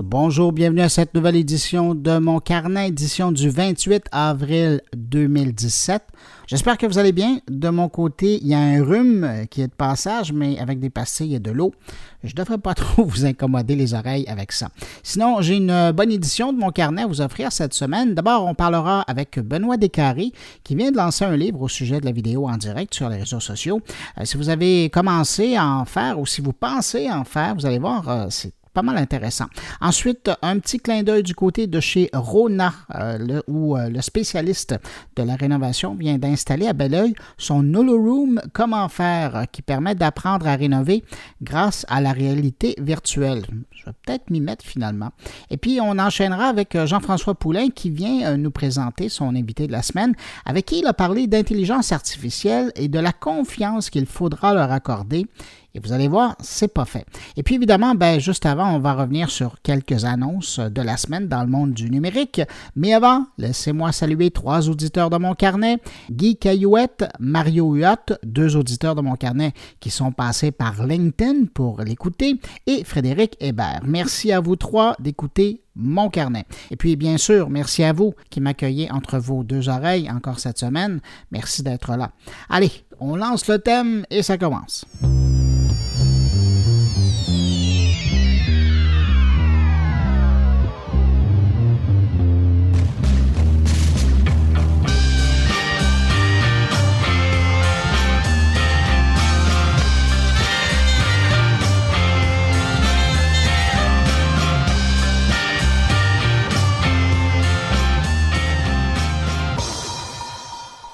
Bonjour, bienvenue à cette nouvelle édition de mon carnet, édition du 28 avril 2017. J'espère que vous allez bien. De mon côté, il y a un rhume qui est de passage, mais avec des pastilles et de l'eau. Je ne devrais pas trop vous incommoder les oreilles avec ça. Sinon, j'ai une bonne édition de mon carnet à vous offrir cette semaine. D'abord, on parlera avec Benoît Descarrés, qui vient de lancer un livre au sujet de la vidéo en direct sur les réseaux sociaux. Euh, si vous avez commencé à en faire ou si vous pensez en faire, vous allez voir, euh, c'est intéressant. Ensuite, un petit clin d'œil du côté de chez Rona, euh, où euh, le spécialiste de la rénovation vient d'installer à Belleuil son Room Comment faire, euh, qui permet d'apprendre à rénover grâce à la réalité virtuelle. Je vais peut-être m'y mettre finalement. Et puis, on enchaînera avec Jean-François Poulain qui vient nous présenter son invité de la semaine, avec qui il a parlé d'intelligence artificielle et de la confiance qu'il faudra leur accorder vous allez voir, c'est pas fait. Et puis évidemment, ben, juste avant, on va revenir sur quelques annonces de la semaine dans le monde du numérique. Mais avant, laissez-moi saluer trois auditeurs de mon carnet. Guy Caillouette, Mario Huot, deux auditeurs de mon carnet qui sont passés par LinkedIn pour l'écouter, et Frédéric Hébert. Merci à vous trois d'écouter mon carnet. Et puis, bien sûr, merci à vous qui m'accueillez entre vos deux oreilles encore cette semaine. Merci d'être là. Allez, on lance le thème et ça commence.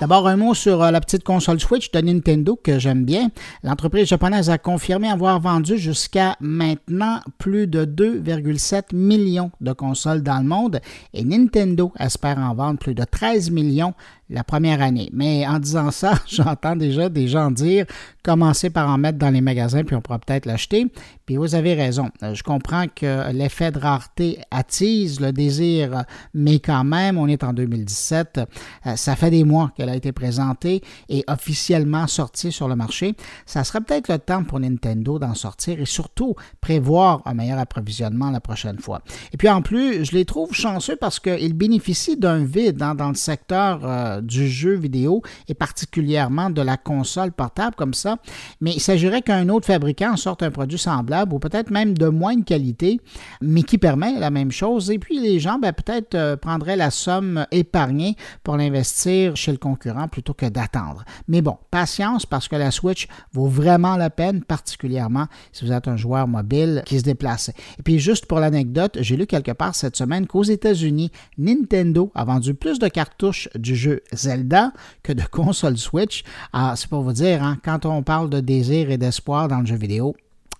D'abord, un mot sur euh, la petite console Switch de Nintendo que j'aime bien. L'entreprise japonaise a confirmé avoir vendu jusqu'à maintenant plus de 2,7 millions de consoles dans le monde et Nintendo espère en vendre plus de 13 millions la première année. Mais en disant ça, j'entends déjà des gens dire commencez par en mettre dans les magasins, puis on pourra peut-être l'acheter. Puis vous avez raison. Euh, je comprends que l'effet de rareté attise le désir, mais quand même, on est en 2017. Euh, ça fait des mois qu'elle a été présentée et officiellement sortie sur le marché. Ça serait peut-être le temps pour Nintendo d'en sortir et surtout prévoir un meilleur approvisionnement la prochaine fois. Et puis en plus, je les trouve chanceux parce qu'ils bénéficient d'un vide hein, dans le secteur. Euh, du jeu vidéo et particulièrement de la console portable comme ça, mais il s'agirait qu'un autre fabricant sorte un produit semblable ou peut-être même de moindre qualité, mais qui permet la même chose. Et puis les gens, ben, peut-être euh, prendraient la somme épargnée pour l'investir chez le concurrent plutôt que d'attendre. Mais bon, patience parce que la Switch vaut vraiment la peine, particulièrement si vous êtes un joueur mobile qui se déplace. Et puis juste pour l'anecdote, j'ai lu quelque part cette semaine qu'aux États-Unis, Nintendo a vendu plus de cartouches du jeu Zelda que de console Switch. Ah, c'est pour vous dire, hein, quand on parle de désir et d'espoir dans le jeu vidéo,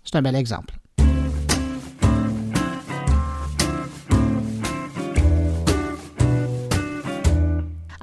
c'est un bel exemple.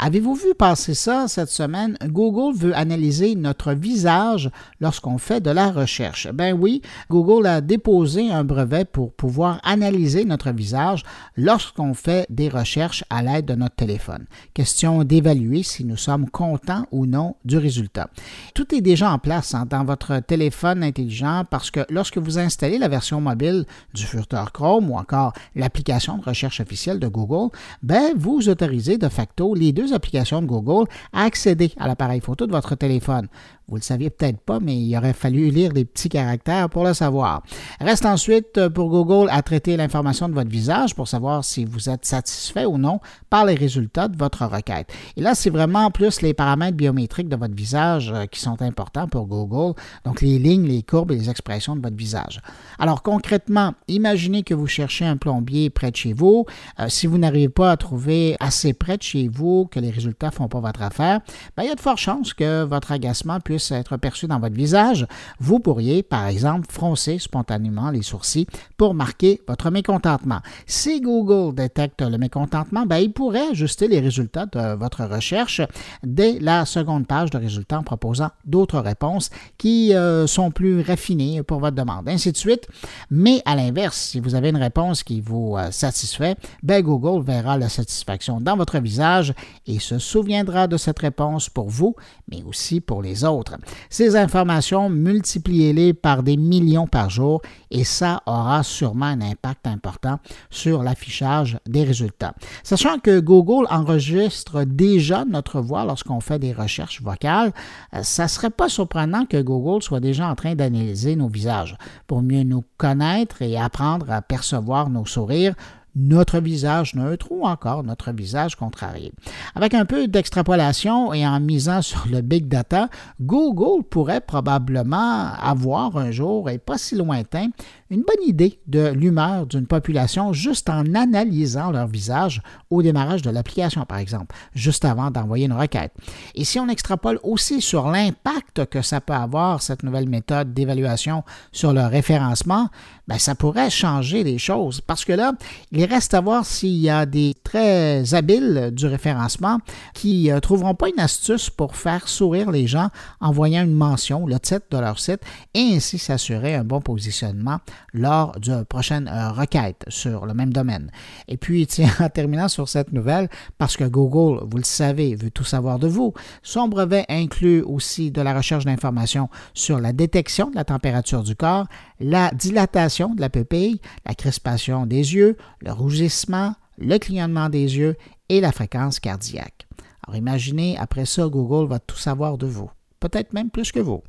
Avez-vous vu passer ça cette semaine? Google veut analyser notre visage lorsqu'on fait de la recherche. Ben oui, Google a déposé un brevet pour pouvoir analyser notre visage lorsqu'on fait des recherches à l'aide de notre téléphone. Question d'évaluer si nous sommes contents ou non du résultat. Tout est déjà en place hein, dans votre téléphone intelligent parce que lorsque vous installez la version mobile du furteur Chrome ou encore l'application de recherche officielle de Google, ben vous autorisez de facto les deux application de Google à accéder à l'appareil photo de votre téléphone. Vous le saviez peut-être pas, mais il aurait fallu lire les petits caractères pour le savoir. Reste ensuite euh, pour Google à traiter l'information de votre visage pour savoir si vous êtes satisfait ou non par les résultats de votre requête. Et là, c'est vraiment plus les paramètres biométriques de votre visage euh, qui sont importants pour Google, donc les lignes, les courbes et les expressions de votre visage. Alors concrètement, imaginez que vous cherchez un plombier près de chez vous. Euh, si vous n'arrivez pas à trouver assez près de chez vous, que les résultats ne font pas votre affaire, ben, il y a de fortes chances que votre agacement puisse être perçu dans votre visage, vous pourriez, par exemple, froncer spontanément les sourcils pour marquer votre mécontentement. Si Google détecte le mécontentement, ben, il pourrait ajuster les résultats de votre recherche dès la seconde page de résultats en proposant d'autres réponses qui euh, sont plus raffinées pour votre demande, ainsi de suite. Mais à l'inverse, si vous avez une réponse qui vous euh, satisfait, ben, Google verra la satisfaction dans votre visage et se souviendra de cette réponse pour vous, mais aussi pour les autres. Ces informations, multipliez-les par des millions par jour et ça aura sûrement un impact important sur l'affichage des résultats. Sachant que Google enregistre déjà notre voix lorsqu'on fait des recherches vocales, euh, ça ne serait pas surprenant que Google soit déjà en train d'analyser nos visages pour mieux nous connaître et apprendre à percevoir nos sourires notre visage neutre ou encore notre visage contrarié. Avec un peu d'extrapolation et en misant sur le big data, Google pourrait probablement avoir un jour, et pas si lointain, une bonne idée de l'humeur d'une population juste en analysant leur visage au démarrage de l'application, par exemple, juste avant d'envoyer une requête. Et si on extrapole aussi sur l'impact que ça peut avoir, cette nouvelle méthode d'évaluation sur le référencement, ben, ça pourrait changer les choses. Parce que là, il reste à voir s'il y a des très habiles du référencement qui ne euh, trouveront pas une astuce pour faire sourire les gens en voyant une mention, le titre de leur site, et ainsi s'assurer un bon positionnement lors d'une prochaine euh, requête sur le même domaine. Et puis, en terminant sur cette nouvelle, parce que Google, vous le savez, veut tout savoir de vous, son brevet inclut aussi de la recherche d'informations sur la détection de la température du corps, la dilatation de la pupille, la crispation des yeux, le rougissement, le clignotement des yeux et la fréquence cardiaque. Alors imaginez, après ça, Google va tout savoir de vous, peut-être même plus que vous.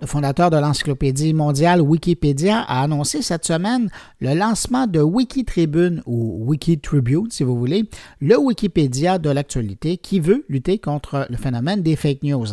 Le fondateur de l'encyclopédie mondiale Wikipédia a annoncé cette semaine le lancement de Wikitribune ou Wikitribune, si vous voulez, le Wikipédia de l'actualité qui veut lutter contre le phénomène des fake news.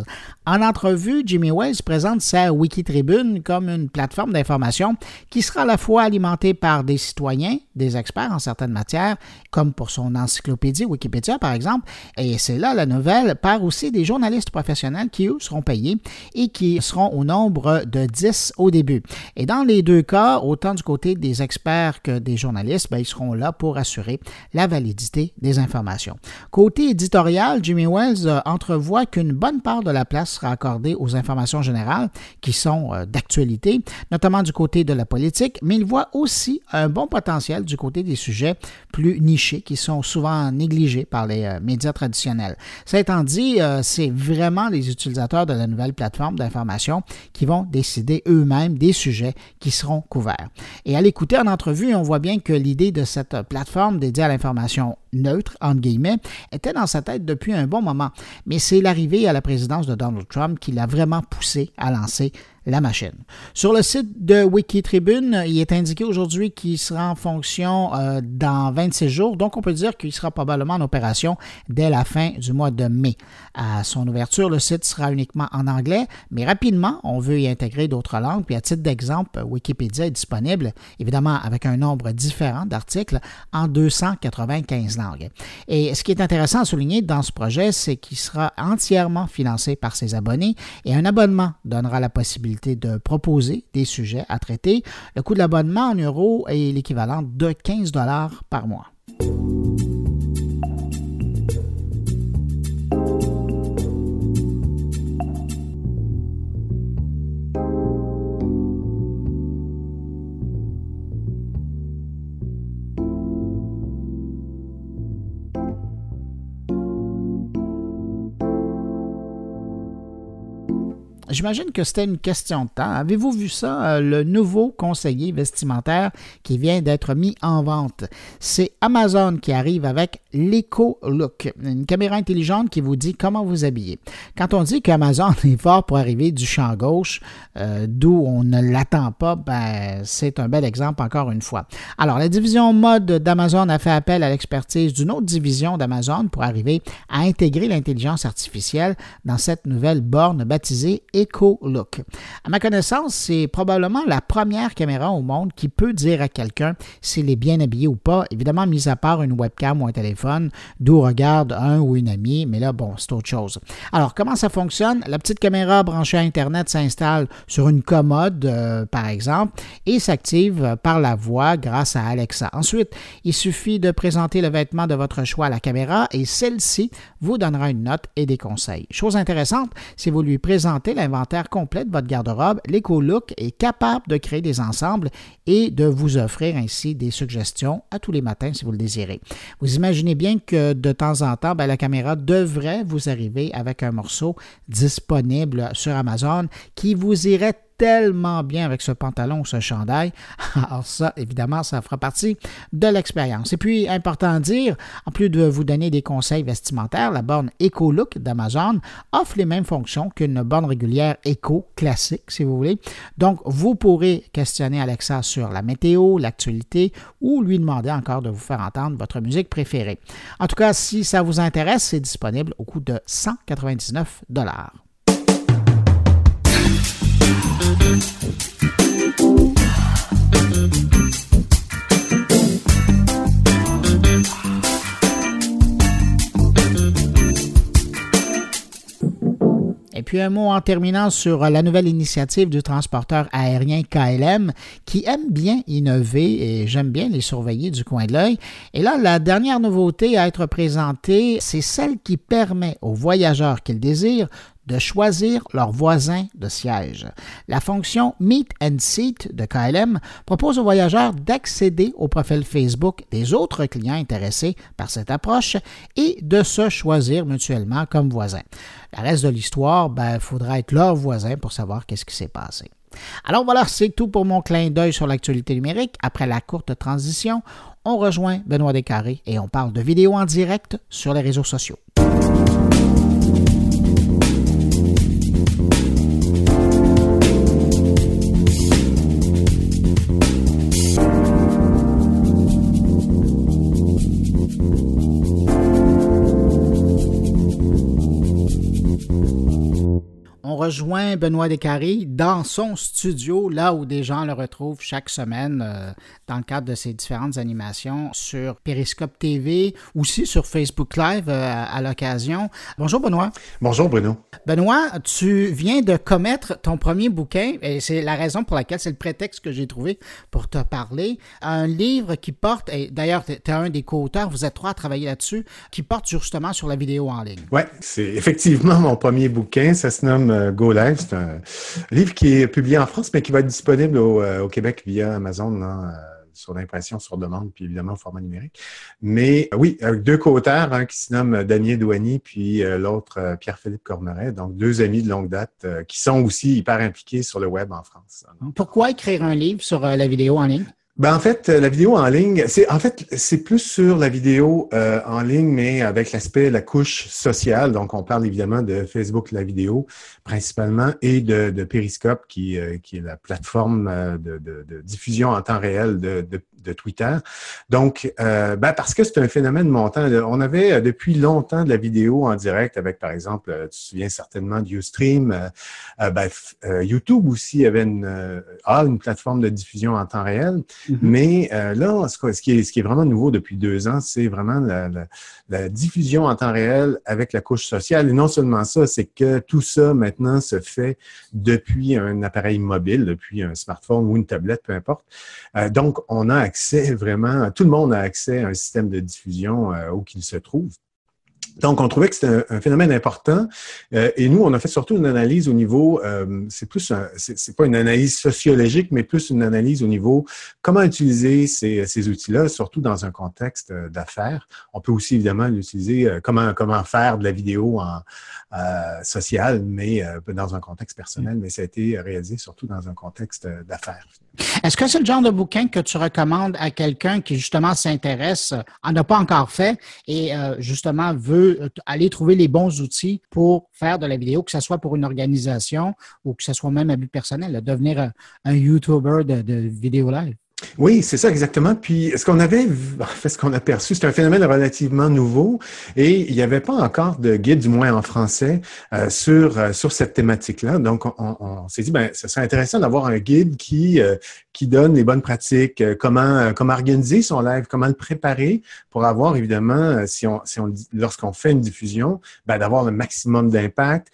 En entrevue, Jimmy Wales présente sa Wikitribune comme une plateforme d'information qui sera à la fois alimentée par des citoyens, des experts en certaines matières, comme pour son encyclopédie Wikipédia par exemple, et c'est là la nouvelle, par aussi des journalistes professionnels qui, eux, seront payés et qui seront au nom de 10 au début. Et dans les deux cas, autant du côté des experts que des journalistes, ben, ils seront là pour assurer la validité des informations. Côté éditorial, Jimmy Wells euh, entrevoit qu'une bonne part de la place sera accordée aux informations générales qui sont euh, d'actualité, notamment du côté de la politique, mais il voit aussi un bon potentiel du côté des sujets plus nichés qui sont souvent négligés par les euh, médias traditionnels. Ça étant dit, c'est vraiment les utilisateurs de la nouvelle plateforme d'information qui vont décider eux-mêmes des sujets qui seront couverts. Et à l'écouter en entrevue, on voit bien que l'idée de cette plateforme dédiée à l'information neutre, entre guillemets, était dans sa tête depuis un bon moment. Mais c'est l'arrivée à la présidence de Donald Trump qui l'a vraiment poussé à lancer la machine. Sur le site de Wikitribune, il est indiqué aujourd'hui qu'il sera en fonction euh, dans 26 jours, donc on peut dire qu'il sera probablement en opération dès la fin du mois de mai. À son ouverture, le site sera uniquement en anglais, mais rapidement, on veut y intégrer d'autres langues. Puis à titre d'exemple, Wikipédia est disponible, évidemment avec un nombre différent d'articles, en 295 langues. Et ce qui est intéressant à souligner dans ce projet, c'est qu'il sera entièrement financé par ses abonnés et un abonnement donnera la possibilité de proposer des sujets à traiter. Le coût de l'abonnement en euros est l'équivalent de 15 dollars par mois. J'imagine que c'était une question de temps. Avez-vous vu ça, euh, le nouveau conseiller vestimentaire qui vient d'être mis en vente? C'est Amazon qui arrive avec l'Eco Look, une caméra intelligente qui vous dit comment vous habiller. Quand on dit qu'Amazon est fort pour arriver du champ gauche, euh, d'où on ne l'attend pas, ben, c'est un bel exemple encore une fois. Alors, la division mode d'Amazon a fait appel à l'expertise d'une autre division d'Amazon pour arriver à intégrer l'intelligence artificielle dans cette nouvelle borne baptisée Eco Look. À ma connaissance, c'est probablement la première caméra au monde qui peut dire à quelqu'un s'il est bien habillé ou pas, évidemment, mis à part une webcam ou un téléphone, d'où regarde un ou une amie, mais là, bon, c'est autre chose. Alors, comment ça fonctionne? La petite caméra branchée à Internet s'installe sur une commode, euh, par exemple, et s'active par la voix grâce à Alexa. Ensuite, il suffit de présenter le vêtement de votre choix à la caméra et celle-ci vous donnera une note et des conseils. Chose intéressante, si vous lui présentez la complet de votre garde-robe, l'EcoLook est capable de créer des ensembles et de vous offrir ainsi des suggestions à tous les matins si vous le désirez. Vous imaginez bien que de temps en temps, ben, la caméra devrait vous arriver avec un morceau disponible sur Amazon qui vous irait tellement bien avec ce pantalon ou ce chandail. Alors ça, évidemment, ça fera partie de l'expérience. Et puis, important à dire, en plus de vous donner des conseils vestimentaires, la borne EcoLook d'Amazon offre les mêmes fonctions qu'une borne régulière Eco classique, si vous voulez. Donc, vous pourrez questionner Alexa sur la météo, l'actualité ou lui demander encore de vous faire entendre votre musique préférée. En tout cas, si ça vous intéresse, c'est disponible au coût de 199 dollars. Et puis un mot en terminant sur la nouvelle initiative du transporteur aérien KLM qui aime bien innover et j'aime bien les surveiller du coin de l'œil. Et là, la dernière nouveauté à être présentée, c'est celle qui permet aux voyageurs qu'ils désirent de choisir leur voisin de siège. La fonction Meet and Seat de KLM propose aux voyageurs d'accéder au profil Facebook des autres clients intéressés par cette approche et de se choisir mutuellement comme voisin. Le reste de l'histoire, il ben, faudra être leur voisin pour savoir qu'est-ce qui s'est passé. Alors voilà, c'est tout pour mon clin d'œil sur l'actualité numérique. Après la courte transition, on rejoint Benoît Descarrés et on parle de vidéos en direct sur les réseaux sociaux. Rejoint Benoît Descaries dans son studio, là où des gens le retrouvent chaque semaine euh, dans le cadre de ses différentes animations sur Periscope TV, aussi sur Facebook Live euh, à l'occasion. Bonjour Benoît. Bonjour Bruno. Benoît, tu viens de commettre ton premier bouquin et c'est la raison pour laquelle c'est le prétexte que j'ai trouvé pour te parler. Un livre qui porte, et d'ailleurs tu es un des co-auteurs, vous êtes trois à travailler là-dessus, qui porte justement sur la vidéo en ligne. Oui, c'est effectivement mon premier bouquin. Ça se nomme euh, Go C'est un livre qui est publié en France, mais qui va être disponible au, euh, Québec via Amazon euh, sur l'impression sur demande, puis évidemment au format numérique. Mais oui, avec deux co-auteurs hein, qui se nomment Daniel Douany, puis l'autre Pierre-Philippe Corneret, donc deux amis de longue date qui sont aussi hyper impliqués sur le web en France. Pourquoi écrire un livre sur la vidéo en ligne? Ben en fait, la vidéo en ligne, c'est en fait c'est plus sur la vidéo euh, en ligne, mais avec l'aspect la couche sociale. Donc, on parle évidemment de Facebook la vidéo principalement et de, de Periscope qui, euh, qui est la plateforme euh, de, de, de, diffusion en temps réel de, de Twitter. Donc, euh, ben parce que c'est un phénomène montant. On avait euh, depuis longtemps de la vidéo en direct avec, par exemple, euh, tu te souviens certainement de Ustream. Ben, YouTube aussi avait une, a une plateforme de diffusion en temps réel. Mm-hmm. Mais là, ce qui, est, ce qui est vraiment nouveau depuis deux ans, c'est vraiment la, la, diffusion en temps réel avec la couche sociale. Et non seulement ça, c'est que tout ça maintenant se fait depuis un appareil mobile, depuis un smartphone ou une tablette, peu importe. donc, on a accès vraiment, tout le monde a accès à un système de diffusion euh, où qu'il se trouve. Donc, on trouvait que c'était un, phénomène important. Euh, et nous, on a fait surtout une analyse au niveau, euh, c'est plus, c'est pas une analyse sociologique, mais plus une analyse au niveau comment utiliser ces, ces outils-là, surtout dans un contexte d'affaires. On peut aussi évidemment l'utiliser comment comment faire de la vidéo en sociale, mais dans un contexte personnel. Mais ça a été réalisé surtout dans un contexte d'affaires. Est-ce que c'est le genre de bouquin que tu recommandes à quelqu'un qui justement s'intéresse, en a pas encore fait et euh, justement veut euh, aller trouver les bons outils pour faire de la vidéo, que ce soit pour une organisation ou que ce soit même à but personnel, devenir un, YouTuber de, de vidéo live? Oui, c'est ça exactement. Puis ce qu'on avait, en fait, ce qu'on a perçu, c'est un phénomène relativement nouveau et il n'y avait pas encore de guide, du moins en français, euh, sur euh, sur cette thématique-là. Donc, on, on, s'est dit, ben, ce serait intéressant d'avoir un guide qui euh, qui donne les bonnes pratiques, comment comment organiser son live, comment le préparer pour avoir évidemment, si on si on lorsqu'on fait une diffusion, ben, d'avoir le maximum d'impact.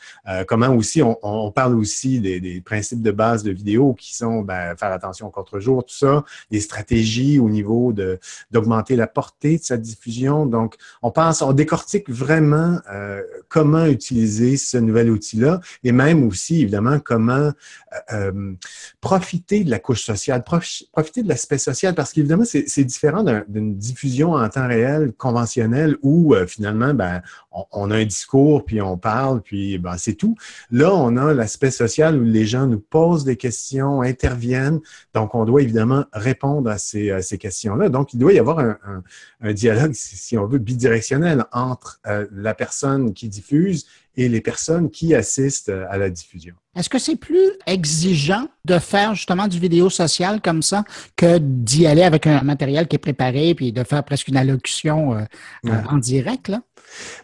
comment aussi, on, on, parle aussi des, des, principes de base de vidéo qui sont ben, faire attention au contre-jour, tout ça des stratégies au niveau de d'augmenter la portée de sa diffusion. Donc, on pense, on décortique vraiment euh, comment utiliser ce nouvel outil-là et même aussi, évidemment, comment euh, profiter de la couche sociale, profiter de l'aspect social, parce qu'évidemment, c'est différent d'une diffusion en temps réel conventionnelle où finalement, ben, on, on, a un discours, puis on parle, puis ben, c'est tout. Là, on a l'aspect social où les gens nous posent des questions, interviennent. Donc, on doit évidemment répondre à ces, ces questions-là. Donc, il doit y avoir un, un, dialogue, si on veut, bidirectionnel entre euh, la personne qui diffuse et les personnes qui assistent euh, à la diffusion. Est-ce que c'est plus exigeant de faire justement du vidéo social comme ça que d'y aller avec un matériel qui est préparé puis de faire presque une allocution euh, en direct? Là?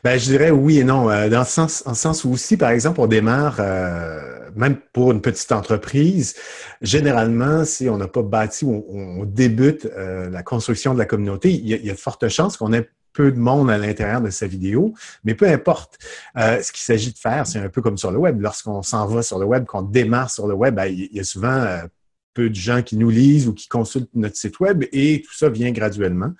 Ben, je dirais oui et non. dans le sens, en sens où aussi, par exemple, on démarre, même pour une petite entreprise, généralement, si on n'a pas bâti ou on, débute la construction de la communauté, il y a, de fortes chances qu'on ait peu de monde à l'intérieur de sa vidéo, mais peu importe. Euh, ce qu'il s'agit de faire, c'est un peu comme sur le web. Lorsqu'on s'en va sur le web, qu'on démarre sur le web, ben, il y a souvent euh, peu de gens qui nous lisent ou qui consultent notre site web et tout ça vient graduellement.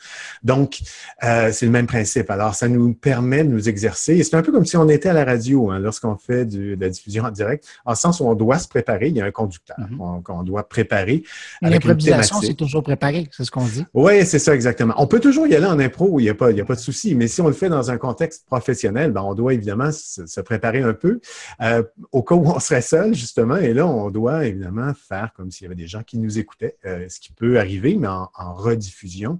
Donc, euh, c'est le même principe. Alors, ça nous permet de nous exercer. C'est un peu comme si on était à la radio hein, lorsqu'on fait de la diffusion en direct, en sens où on doit se préparer. Il y a un conducteur mm-hmm. qu'on doit préparer. L'improvisation, c'est toujours préparé, c'est ce qu'on dit. Oui, c'est ça exactement. On peut toujours y aller en impro il n'y a, pas, il y a pas de souci, mais si on le fait dans un contexte professionnel, ben, on doit évidemment se, préparer un peu euh, au cas où on serait seul, justement. Et là, on doit évidemment faire comme s'il y avait des gens qui nous écoutaient, euh, ce qui peut arriver, mais en, rediffusion.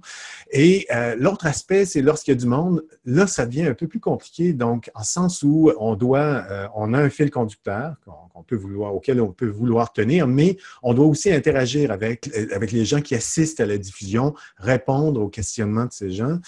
Et euh, l'autre aspect, c'est lorsqu'il y a du monde, là, ça devient un peu plus compliqué, donc en sens où on doit, euh, on a un fil conducteur qu'on peut vouloir, auquel on peut vouloir tenir, mais on doit aussi interagir avec, avec les gens qui assistent à la diffusion, répondre aux questionnements de ces gens,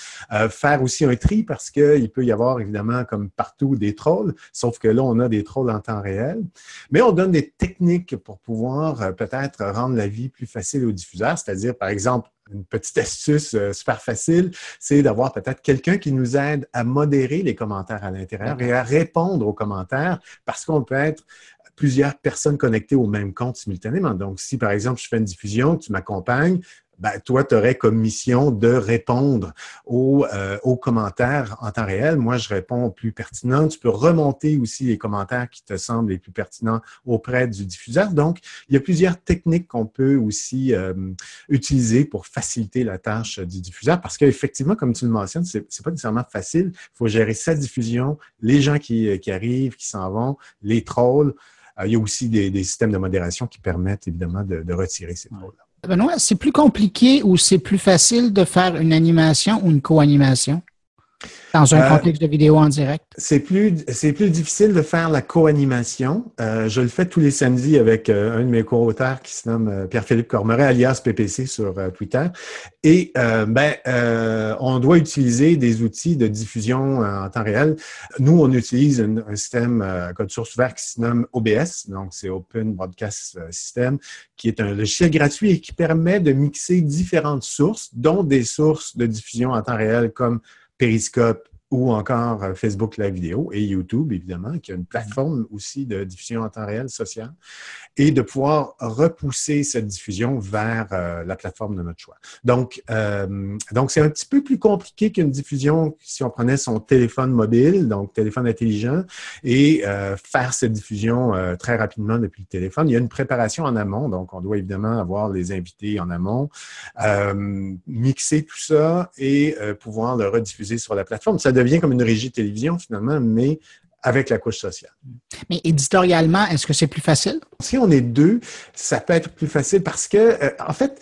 faire aussi un tri parce qu'il peut y avoir évidemment, comme partout, des trolls, sauf que là, on a des trolls en temps réel. Mais on donne des techniques pour pouvoir peut-être rendre la vie plus facile aux diffuseurs, c'est-à-dire, par exemple, une petite astuce euh, super facile, c'est d'avoir peut-être quelqu'un qui nous aide à modérer les commentaires à l'intérieur et à répondre aux commentaires parce qu'on peut être plusieurs personnes connectées au même compte simultanément. Donc, si par exemple, je fais une diffusion, tu m'accompagnes, ben, toi, tu aurais comme mission de répondre aux, euh, aux, commentaires en temps réel. Moi, je réponds plus pertinent. Tu peux remonter aussi les commentaires qui te semblent les plus pertinents auprès du diffuseur. Donc, il y a plusieurs techniques qu'on peut aussi euh, utiliser pour faciliter la tâche du diffuseur parce qu'effectivement, comme tu le mentionnes, c'est, c'est pas nécessairement facile. Il faut gérer sa diffusion, les gens qui, qui arrivent, qui s'en vont, les trolls. Euh, il y a aussi des, des, systèmes de modération qui permettent évidemment de, de retirer ces trolls-là. Benoît, c'est plus compliqué ou c'est plus facile de faire une animation ou une co-animation? Dans un euh, contexte de vidéo en direct? C'est plus, c'est plus difficile de faire la co-animation. Euh, je le fais tous les samedis avec euh, un de mes co-auteurs qui se nomme Pierre-Philippe Cormeret, alias PPC sur Twitter. Et ben, on doit utiliser des outils de diffusion en temps réel. Nous, on utilise un, système code source ouvert qui se nomme OBS, donc c'est Open Broadcast System, qui est un logiciel gratuit et qui permet de mixer différentes sources, dont des sources de diffusion en temps réel comme Periscope ou encore euh, Facebook Live Vidéo et YouTube, évidemment, qui a une plateforme aussi de diffusion en temps réel social, et de pouvoir repousser cette diffusion vers euh, la plateforme de notre choix. Donc, euh, donc c'est un petit peu plus compliqué qu'une diffusion si on prenait son téléphone mobile, donc téléphone intelligent, et faire cette diffusion très rapidement depuis le téléphone. Il y a une préparation en amont, donc on doit évidemment avoir les invités en amont, mixer tout ça et pouvoir le rediffuser sur la plateforme. Ça devient comme une régie de télévision finalement, mais avec la couche sociale. Mais éditorialement, est-ce que c'est plus facile? Si on est deux, ça peut être plus facile parce que, euh, en fait,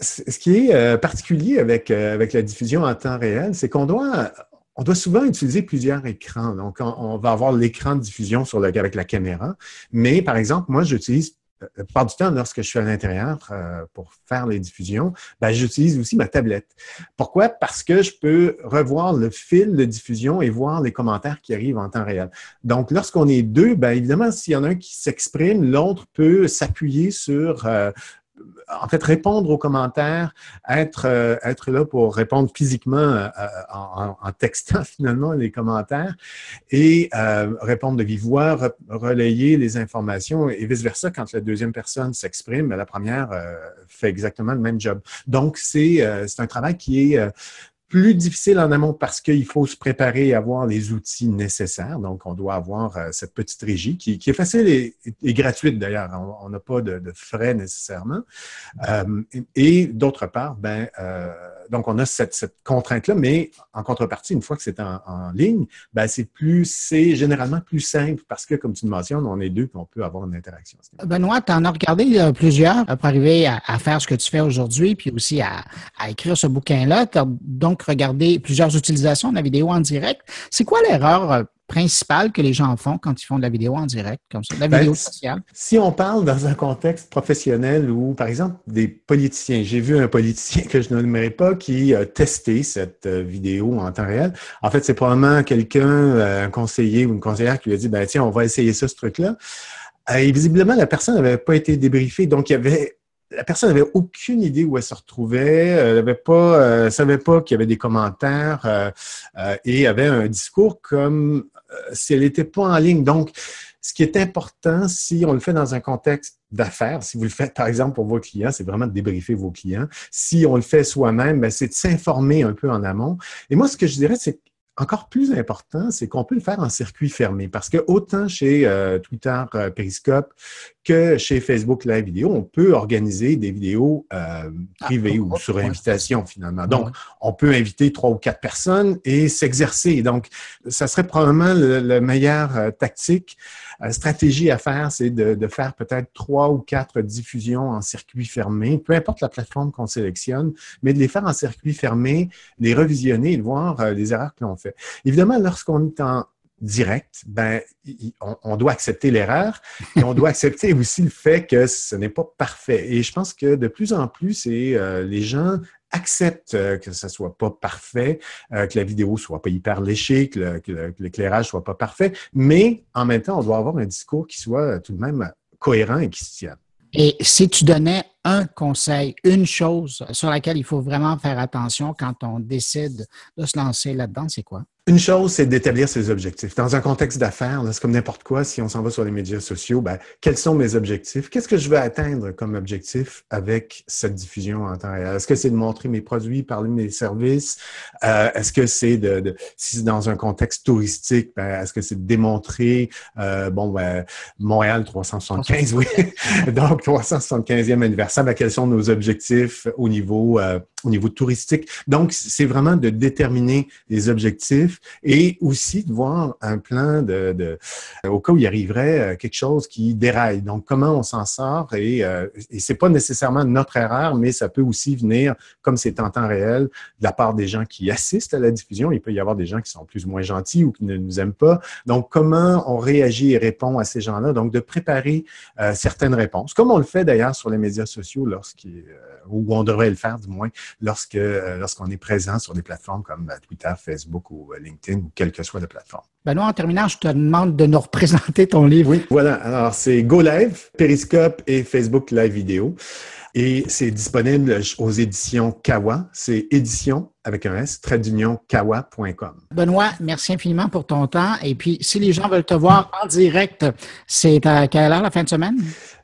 ce qui est euh, particulier avec, euh, avec la diffusion en temps réel, c'est qu'on doit, on doit souvent utiliser plusieurs écrans. Donc, on, va avoir l'écran de diffusion sur le, avec la caméra. Mais, par exemple, moi, j'utilise la plupart du temps, lorsque je suis à l'intérieur euh, pour faire les diffusions, ben, j'utilise aussi ma tablette. Pourquoi? Parce que je peux revoir le fil de diffusion et voir les commentaires qui arrivent en temps réel. Donc, lorsqu'on est deux, ben, évidemment, s'il y en a un qui s'exprime, l'autre peut s'appuyer sur euh, en fait, répondre aux commentaires, être, euh, là pour répondre physiquement euh, en, textant finalement les commentaires et euh, répondre de vive voix, relayer les informations et vice-versa. Quand la deuxième personne s'exprime, la première fait exactement le même job. Donc, c'est un travail qui est plus difficile en amont parce qu'il faut se préparer et avoir les outils nécessaires. Donc, on doit avoir euh, cette petite régie qui, est facile et, gratuite d'ailleurs. On n'a pas de, frais nécessairement. Euh, et, d'autre part, ben, euh, donc on a cette, contrainte-là, mais en contrepartie, une fois que c'est en, ligne, ben, c'est plus, c'est généralement plus simple parce que, comme tu le mentionnes, on est deux et on peut avoir une interaction. Benoît, tu en as regardé plusieurs pour arriver à, faire ce que tu fais aujourd'hui, puis aussi à, à écrire ce bouquin-là. Donc, regarder plusieurs utilisations de la vidéo en direct. C'est quoi l'erreur euh, principale que les gens font quand ils font de la vidéo en direct, comme ça, de la ben, vidéo sociale? Si on parle dans un contexte professionnel ou, par exemple, des politiciens, j'ai vu un politicien que je ne nommerai pas qui a testé cette euh, vidéo en temps réel. En fait, c'est probablement quelqu'un, euh, un conseiller ou une conseillère qui lui a dit, ben tiens, on va essayer ça, ce truc-là. Et visiblement, la personne n'avait pas été débriefée, donc il y avait la personne n'avait aucune idée où elle se retrouvait, elle n'avait pas, euh, savait pas qu'il y avait des commentaires euh, euh, et avait un discours comme si elle n'était pas en ligne. Donc, ce qui est important, si on le fait dans un contexte d'affaires, si vous le faites par exemple pour vos clients, c'est vraiment de débriefer vos clients. Si on le fait soi-même, ben, c'est de s'informer un peu en amont. Et moi, ce que je dirais, c'est encore plus important, c'est qu'on peut le faire en circuit fermé parce que autant chez euh, Twitter euh, Periscope que chez Facebook Live Vidéo, on peut organiser des vidéos euh, ah, privées ou sur invitation finalement. Donc, on peut inviter trois ou quatre personnes et s'exercer. Donc, ça serait probablement la meilleure tactique stratégie à faire, c'est de, faire peut-être trois ou quatre diffusions en circuit fermé, peu importe la plateforme qu'on sélectionne, mais de les faire en circuit fermé, les revisionner et de voir euh, les erreurs que l'on fait. Évidemment, lorsqu'on est en direct, ben, on, doit accepter l'erreur et on doit accepter aussi le fait que ce n'est pas parfait. Et je pense que de plus en plus, c'est euh, les gens accepte euh, que ça soit pas parfait, euh, que la vidéo soit pas hyper léchée, que, l'éclairage soit pas parfait, mais en même temps, on doit avoir un discours qui soit tout de même cohérent et qui se tienne. Et si tu donnais un conseil, une chose sur laquelle il faut vraiment faire attention quand on décide de se lancer là-dedans, c'est quoi? Une chose, c'est d'établir ses objectifs. Dans un contexte d'affaires, c'est comme n'importe quoi, si on s'en va sur les médias sociaux, ben, quels sont mes objectifs? Qu'est-ce que je veux atteindre comme objectif avec cette diffusion en temps réel? Est-ce que c'est de montrer mes produits, parler de mes services? Euh, est-ce que c'est de, si c'est dans un contexte touristique, ben, est-ce que c'est de démontrer, euh, bon, ben, Montréal 375, oui. Donc, 375e anniversaire, ben, quels sont nos objectifs au niveau, euh, au niveau touristique? Donc, c'est vraiment de déterminer les objectifs et aussi de voir un plan de, au cas où il arriverait euh, quelque chose qui déraille. Donc, comment on s'en sort et, euh, et c'est pas nécessairement notre erreur, mais ça peut aussi venir, comme c'est en temps réel, de la part des gens qui assistent à la diffusion. Il peut y avoir des gens qui sont plus ou moins gentils ou qui ne nous aiment pas. Donc, comment on réagit et répond à ces gens-là? Donc, de préparer euh, certaines réponses, comme on le fait d'ailleurs sur les médias sociaux lorsqu'il, ou on devrait le faire du moins, lorsque lorsqu'on est présent sur des plateformes comme Twitter, Facebook ou LinkedIn ou quelle que soit la plateforme. Benoît, en terminant, je te demande de nous représenter ton livre. Oui, voilà. Alors, c'est Go Live, Periscope et Facebook Live Vidéo. Et c'est disponible aux éditions Kawa. C'est édition avec un S. Benoît, merci infiniment pour ton temps. Et puis, si les gens veulent te voir en direct, c'est à quelle heure la fin de semaine?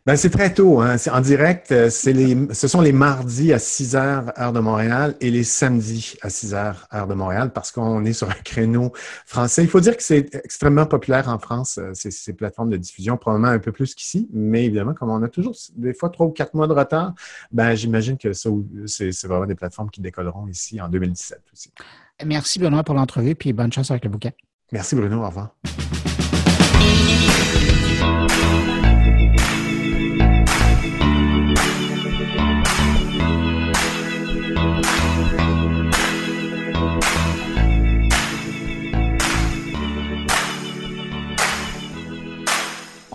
Ben, c'est très tôt. Hein. En direct. Euh, les, ce sont les mardis à 6 heures, heure de Montréal, et les samedis à 6 heures, heure de Montréal, parce qu'on est sur un créneau français. Il faut dire que c'est extrêmement populaire en France, euh, ces, ces plateformes de diffusion, probablement un peu plus qu'ici, mais évidemment, comme on a toujours des fois trois ou quatre mois de retard, ben, j'imagine que ça, c'est, vraiment des plateformes qui décolleront ici en 2017 aussi. Merci Benoît pour l'entrevue, puis bonne chance avec le bouquet. Merci Bruno, au revoir.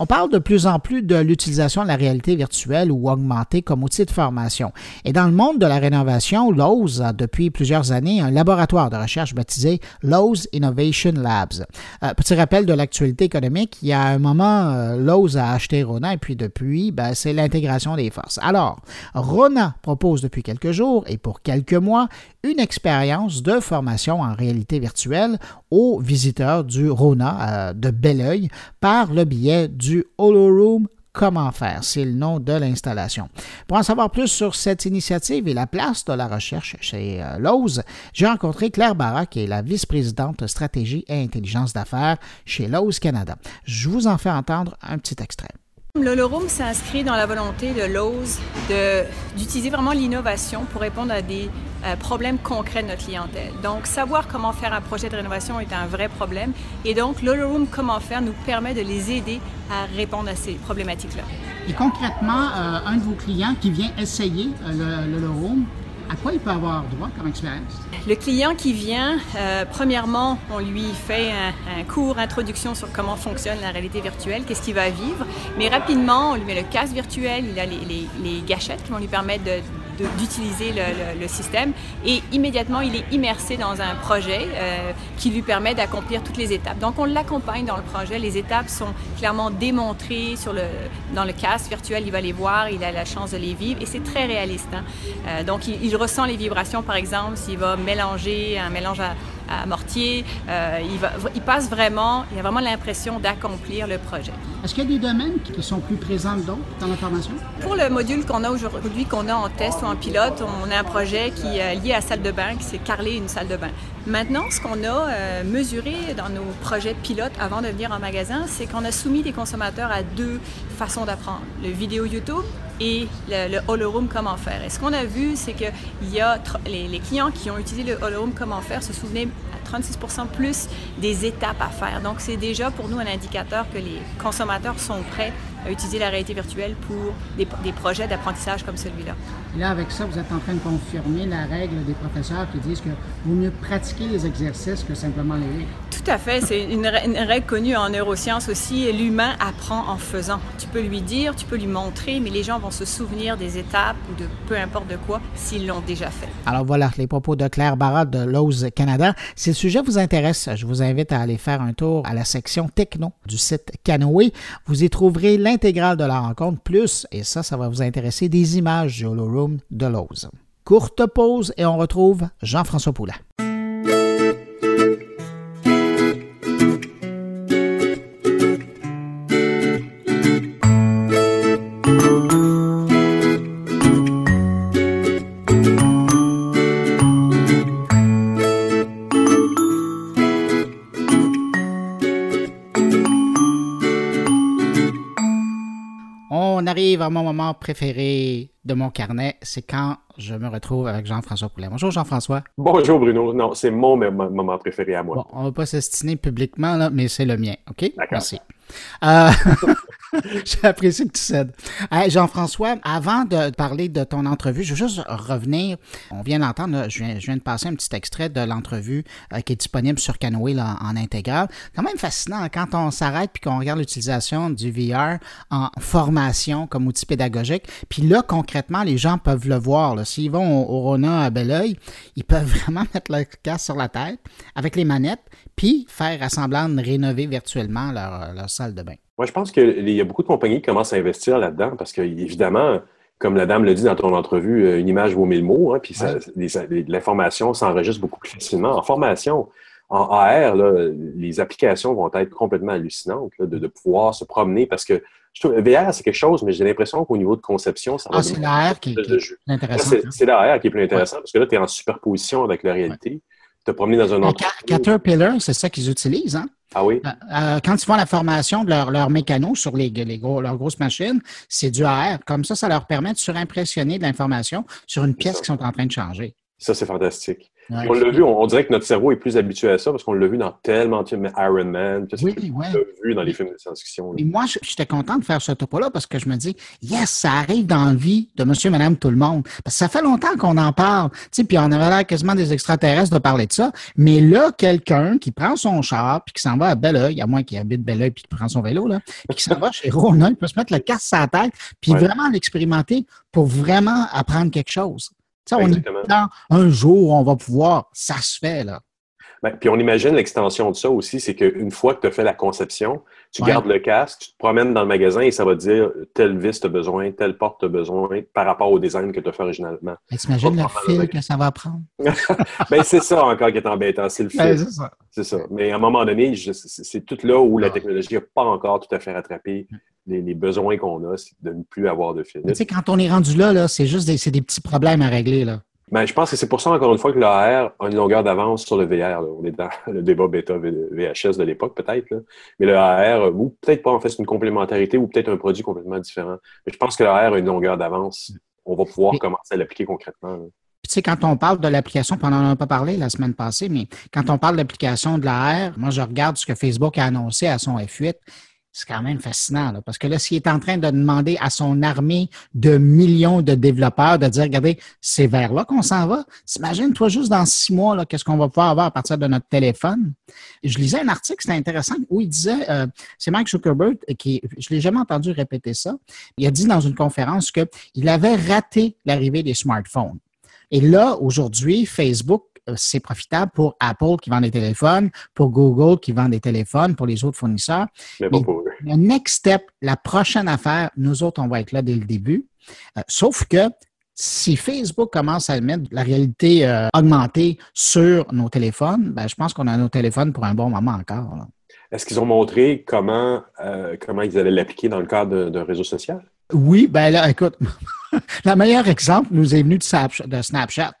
On parle de plus en plus de l'utilisation de la réalité virtuelle ou augmentée comme outil de formation. Et dans le monde de la rénovation, Lowe's a depuis plusieurs années un laboratoire de recherche baptisé Lowe's Innovation Labs. Euh, petit rappel de l'actualité économique, il y a un moment, euh, Lowe's a acheté Rona et puis depuis, ben, c'est l'intégration des forces. Alors, Rona propose depuis quelques jours et pour quelques mois une expérience de formation en réalité virtuelle aux visiteurs du Rona euh, de Belleuil par le biais du Holoroom Comment faire, c'est le nom de l'installation. Pour en savoir plus sur cette initiative et la place de la recherche chez euh, Lowe's, j'ai rencontré Claire Barra, qui est la vice-présidente stratégie et intelligence d'affaires chez Lowe's Canada. Je vous en fais entendre un petit extrait. L'Holorum s'inscrit dans la volonté de Lowe's d'utiliser vraiment l'innovation pour répondre à des euh, problèmes concrets de notre clientèle. Donc, savoir comment faire un projet de rénovation est un vrai problème. Et donc, l'Holorum Comment faire nous permet de les aider à répondre à ces problématiques-là. Et concrètement, euh, un de vos clients qui vient essayer euh, l'Holorum, à quoi il peut avoir droit comme expérience? Le client qui vient, euh, premièrement, on lui fait un, cours introduction sur comment fonctionne la réalité virtuelle, qu'est-ce qu'il va vivre, mais rapidement, on lui met le casque virtuel, il a les gâchettes qui vont lui permettre de d'utiliser le, système et immédiatement il est immersé dans un projet euh, qui lui permet d'accomplir toutes les étapes. Donc on l'accompagne dans le projet, les étapes sont clairement démontrées dans le casque virtuel, il va les voir, il a la chance de les vivre et c'est très réaliste. Hein. Euh, donc il, il, ressent les vibrations par exemple s'il va mélanger un mélange à, à Mortier. Euh, il, va, il, passe vraiment, il a vraiment l'impression d'accomplir le projet. Est-ce qu'il y a des domaines qui sont plus présents que d'autres dans la formation? Pour le module qu'on a aujourd'hui, qu'on a en test ou en pilote, on a un projet qui est lié à la salle de bain, qui c'est carler une salle de bain. Maintenant, ce qu'on a euh, mesuré dans nos projets pilotes avant de venir en magasin, c'est qu'on a soumis des consommateurs à deux façons d'apprendre. Le vidéo YouTube et le, le Holorum Comment faire. Et ce qu'on a vu, c'est que les, les, clients qui ont utilisé le Holorum Comment faire se souvenaient à 36% plus des étapes à faire. Donc, c'est déjà pour nous un indicateur que les consommateurs sont prêts à utiliser la réalité virtuelle pour des, des projets d'apprentissage comme celui-là. Là, avec ça, vous êtes en train de confirmer la règle des professeurs qui disent que vaut mieux pratiquer les exercices que simplement les lire. Tout à fait. C'est une, une, règle connue en neurosciences aussi. L'humain apprend en faisant. Tu peux lui dire, tu peux lui montrer, mais les gens vont se souvenir des étapes ou de peu importe de quoi s'ils l'ont déjà fait. Alors voilà, les propos de Claire Barra de Lowe's Canada. Si le sujet vous intéresse, je vous invite à aller faire un tour à la section techno du site Canoë. Vous y trouverez l'intégrale de la rencontre, plus, et ça, ça va vous intéresser, des images du Holorum de Lowe's. Courte pause et on retrouve Jean-François Poulin. Mon moment préféré de mon carnet, c'est quand je me retrouve avec Jean-François Poulet. Bonjour Jean-François. Bonjour Bruno. Non, c'est mon moment préféré à moi. Bon, on ne va pas s'estiner publiquement, là, mais c'est le mien. OK? Merci. Euh... J'apprécie que tu cèdes. Jean-François, avant de parler de ton entrevue, je veux juste revenir. On vient d'entendre, je viens, de passer un petit extrait de l'entrevue euh, qui est disponible sur Canoë en intégral. Quand même fascinant quand on s'arrête puis qu'on regarde l'utilisation du VR en formation comme outil pédagogique. Puis là, concrètement, les gens peuvent le voir. S'ils vont au, Rona à Belleuil, ils peuvent vraiment mettre leur casque sur la tête avec les manettes puis faire assemblant de rénover virtuellement leur, leur salle de bain. Moi, je pense qu'il y a beaucoup de compagnies qui commencent à investir là-dedans parce que, évidemment, comme la dame le dit dans ton entrevue, euh, une image vaut mille mots, hein, puis l'information s'enregistre beaucoup plus facilement. En formation, en AR, les applications vont être complètement hallucinantes de, pouvoir se promener parce que je trouve, VR, c'est quelque chose, mais j'ai l'impression qu'au niveau de conception, ça va ah, c'est l'AR qui, est intéressant. C'est l'AR qui est plus intéressant parce que là, tu es en superposition avec la réalité. Te promener dans un autre. Caterpillar, c'est ça qu'ils utilisent, hein? Ah oui? Euh, euh, quand ils font la formation de leurs leur mécanos sur les, les gros, leurs grosses machines, c'est du AR. Comme ça, ça leur permet de surimpressionner de l'information sur une pièce qu'ils sont en train de changer. Ça, c'est fantastique. On l'a vu, on, dirait que notre cerveau est plus habitué à ça parce qu'on l'a vu dans tellement de films, Iron Man, tout oui, oui. on l'a vu dans les films de science-fiction. Et moi, j'étais content de faire ce topo-là parce que je me dis, yes, ça arrive dans la vie de monsieur, madame, tout le monde. Parce que ça fait longtemps qu'on en parle, tu sais, puis on avait l'air quasiment des extraterrestres de parler de ça. Mais là, quelqu'un qui prend son char puis qui s'en va à Belleuil, à moins qu'il habite Belleuil puis qui prend son vélo, là, puis qui s'en va chez Ronin, il peut se mettre le casque à la tête puis vraiment l'expérimenter pour vraiment apprendre quelque chose. On est dans un jour, on va pouvoir, ça se fait, là. Ben, puis on imagine l'extension de ça aussi, c'est qu'une fois que tu as fait la conception, tu gardes le casque, tu te promènes dans le magasin et ça va te dire telle vis tu as besoin, telle porte tu as besoin par rapport au design que tu as fait originalement. T'imagines le fil que ça va prendre? ben, c'est ça encore qui est embêtant, c'est le ben, fil. c'est ça. Mais à un moment donné, c'est tout là où la technologie n'a pas encore tout à fait rattrapé les, besoins qu'on a, c'est de ne plus avoir de fil. Tu sais, quand on est rendu là, là c'est juste des, des petits problèmes à régler. Là. Ben, je pense que c'est pour ça, encore une fois, que l'AR a une longueur d'avance sur le VR. On est dans le débat bêta VHS de l'époque, peut-être. Mais le AR, ou peut-être pas, en fait, c'est une complémentarité ou peut-être un produit complètement différent. Mais je pense que l'AR a une longueur d'avance. On va pouvoir commencer à l'appliquer concrètement. Puis, tu sais, quand on parle de l'application, on n'en a pas parlé la semaine passée, mais quand on parle de l'application de l'AR, moi, je regarde ce que Facebook a annoncé à son F8 c'est quand même fascinant, parce que là, s'il est en train de demander à son armée de millions de développeurs de dire, regardez, c'est vers là qu'on s'en va. Imagine, toi, juste dans six mois, qu'est-ce qu'on va pouvoir avoir à partir de notre téléphone? Je lisais un article, c'était intéressant, où il disait, euh, c'est Mike Zuckerberg, qui, je l'ai jamais entendu répéter ça, il a dit dans une conférence qu'il avait raté l'arrivée des smartphones. Et là, aujourd'hui, Facebook c'est profitable pour Apple qui vend des téléphones, pour Google qui vend des téléphones, pour les autres fournisseurs. Mais pour eux. Le next step, la prochaine affaire, nous autres, on va être là dès le début. Euh, sauf que si Facebook commence à mettre la réalité euh, augmentée sur nos téléphones, ben, je pense qu'on a nos téléphones pour un bon moment encore. Est-ce qu'ils ont montré comment, comment ils allaient l'appliquer dans le cadre d'un réseau social? Oui, ben là, écoute, le meilleur exemple nous est venu de Snapchat.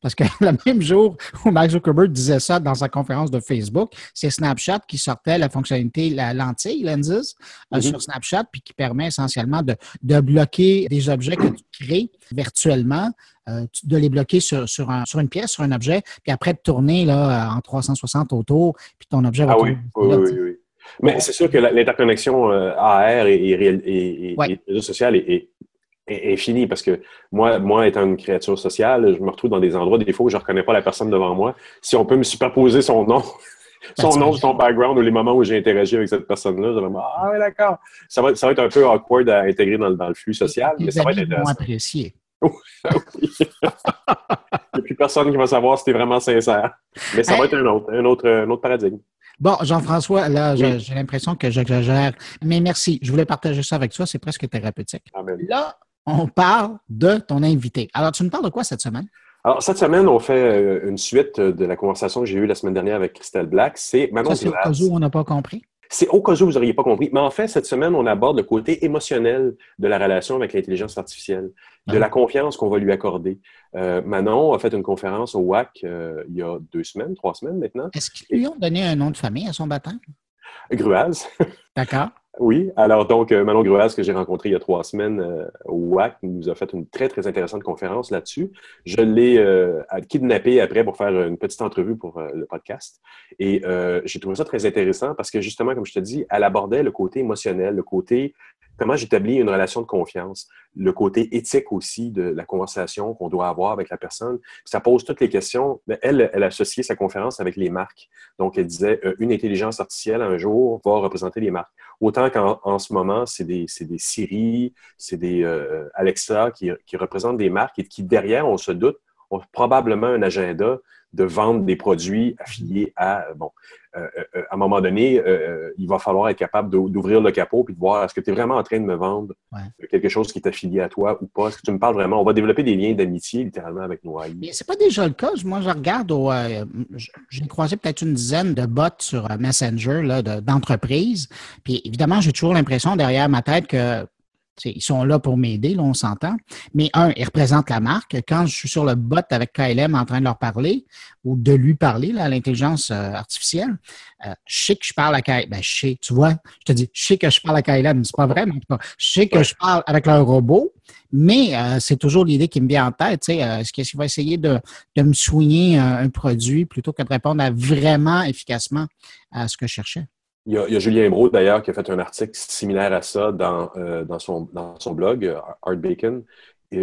Parce que le même jour où Mark Zuckerberg disait ça dans sa conférence de Facebook, c'est Snapchat qui sortait la fonctionnalité, la lentille, Lenses, euh, mm-hmm. sur Snapchat, puis qui permet essentiellement de, bloquer des objets que tu crées virtuellement, euh, de les bloquer sur, sur, une pièce, sur un objet, puis après de tourner là, en 360 autour, puis ton objet va ah oui, oui, oui, Mais c'est sûr que l'interconnexion euh, AR et, et, réseau social est infini parce que moi, moi, étant une créature sociale, je me retrouve dans des endroits, des fois où je ne reconnais pas la personne devant moi. Si on peut me superposer son nom, son ben, nom, son background ou les moments où j'ai interagi avec cette personne-là, je vais me Ah oui, d'accord. Ça va, ça va être un peu awkward à intégrer dans, dans le flux social, mais ça va être intéressant. apprécier. Il n'y a plus personne qui va savoir si tu es vraiment sincère. Mais ça va être un autre, un autre, un autre paradigme. Bon, Jean-François, là, j'ai l'impression que j'exagère, mais merci. Je voulais partager ça avec toi. C'est presque thérapeutique. Là, on parle de ton invité. Alors, tu me parles de quoi cette semaine? Alors, cette semaine, on fait euh, une suite de la conversation que j'ai eue la semaine dernière avec Christelle Black. C'est Manon au cas où on n'a pas compris. C'est au cas où vous n'auriez pas compris. Mais en fait, cette semaine, on aborde le côté émotionnel de la relation avec l'intelligence artificielle, de ah. la confiance qu'on va lui accorder. Euh, Manon a fait une conférence au WAC euh, il y a deux semaines, trois semaines maintenant. Est-ce qu'ils lui ont donné un nom de famille à son baptême? Gruaz. D'accord. Oui, alors donc euh, Manon Gruaz, que j'ai rencontré il y a trois semaines euh, au WAC, nous a fait une très, très intéressante conférence là-dessus. Je l'ai euh, kidnappé après pour faire une petite entrevue pour le podcast. Et j'ai trouvé ça très intéressant parce que justement, comme je te dis, elle abordait le côté émotionnel, le côté comment j'établis une relation de confiance, le côté éthique aussi de la conversation qu'on doit avoir avec la personne. Ça pose toutes les questions. Elle, elle associait sa conférence avec les marques. Donc, elle disait, euh, une intelligence artificielle un jour va représenter les marques. Autant qu'en ce moment, c'est des, des Siri, c'est des euh, Alexa qui, qui représentent des marques et qui, derrière, on se doute, ont probablement un agenda de vendre des produits affiliés à, bon, euh, euh, à un moment donné, euh, il va falloir être capable d'ouvrir le capot et de voir est-ce que tu es vraiment en train de me vendre quelque chose qui est affilié à toi ou pas? Est-ce que tu me parles vraiment? On va développer des liens d'amitié littéralement avec nos AI. Mais c'est pas déjà le cas. Moi, je regarde, j'ai croisé peut-être une dizaine de bots sur Messenger d'entreprises. puis évidemment, j'ai toujours l'impression derrière ma tête que ils sont là pour m'aider, là, on s'entend. Mais un, ils représentent la marque. Quand je suis sur le bot avec KLM en train de leur parler ou de lui parler là, à l'intelligence euh, artificielle, euh, je sais que je parle à KLM. Ben, je sais, tu vois, je te dis, je sais que je parle à KLM. C'est pas vrai, mais je sais que je parle avec leur robot. Mais euh, c'est toujours l'idée qui me vient en tête. Tu sais, est-ce qu'il va essayer de, de me soigner un, produit plutôt que de répondre à vraiment efficacement à ce que je cherchais? Il y, a, Julien Brault, d'ailleurs, qui a fait un article similaire à ça dans, euh, dans, son, dans son blog, euh, Art Bacon,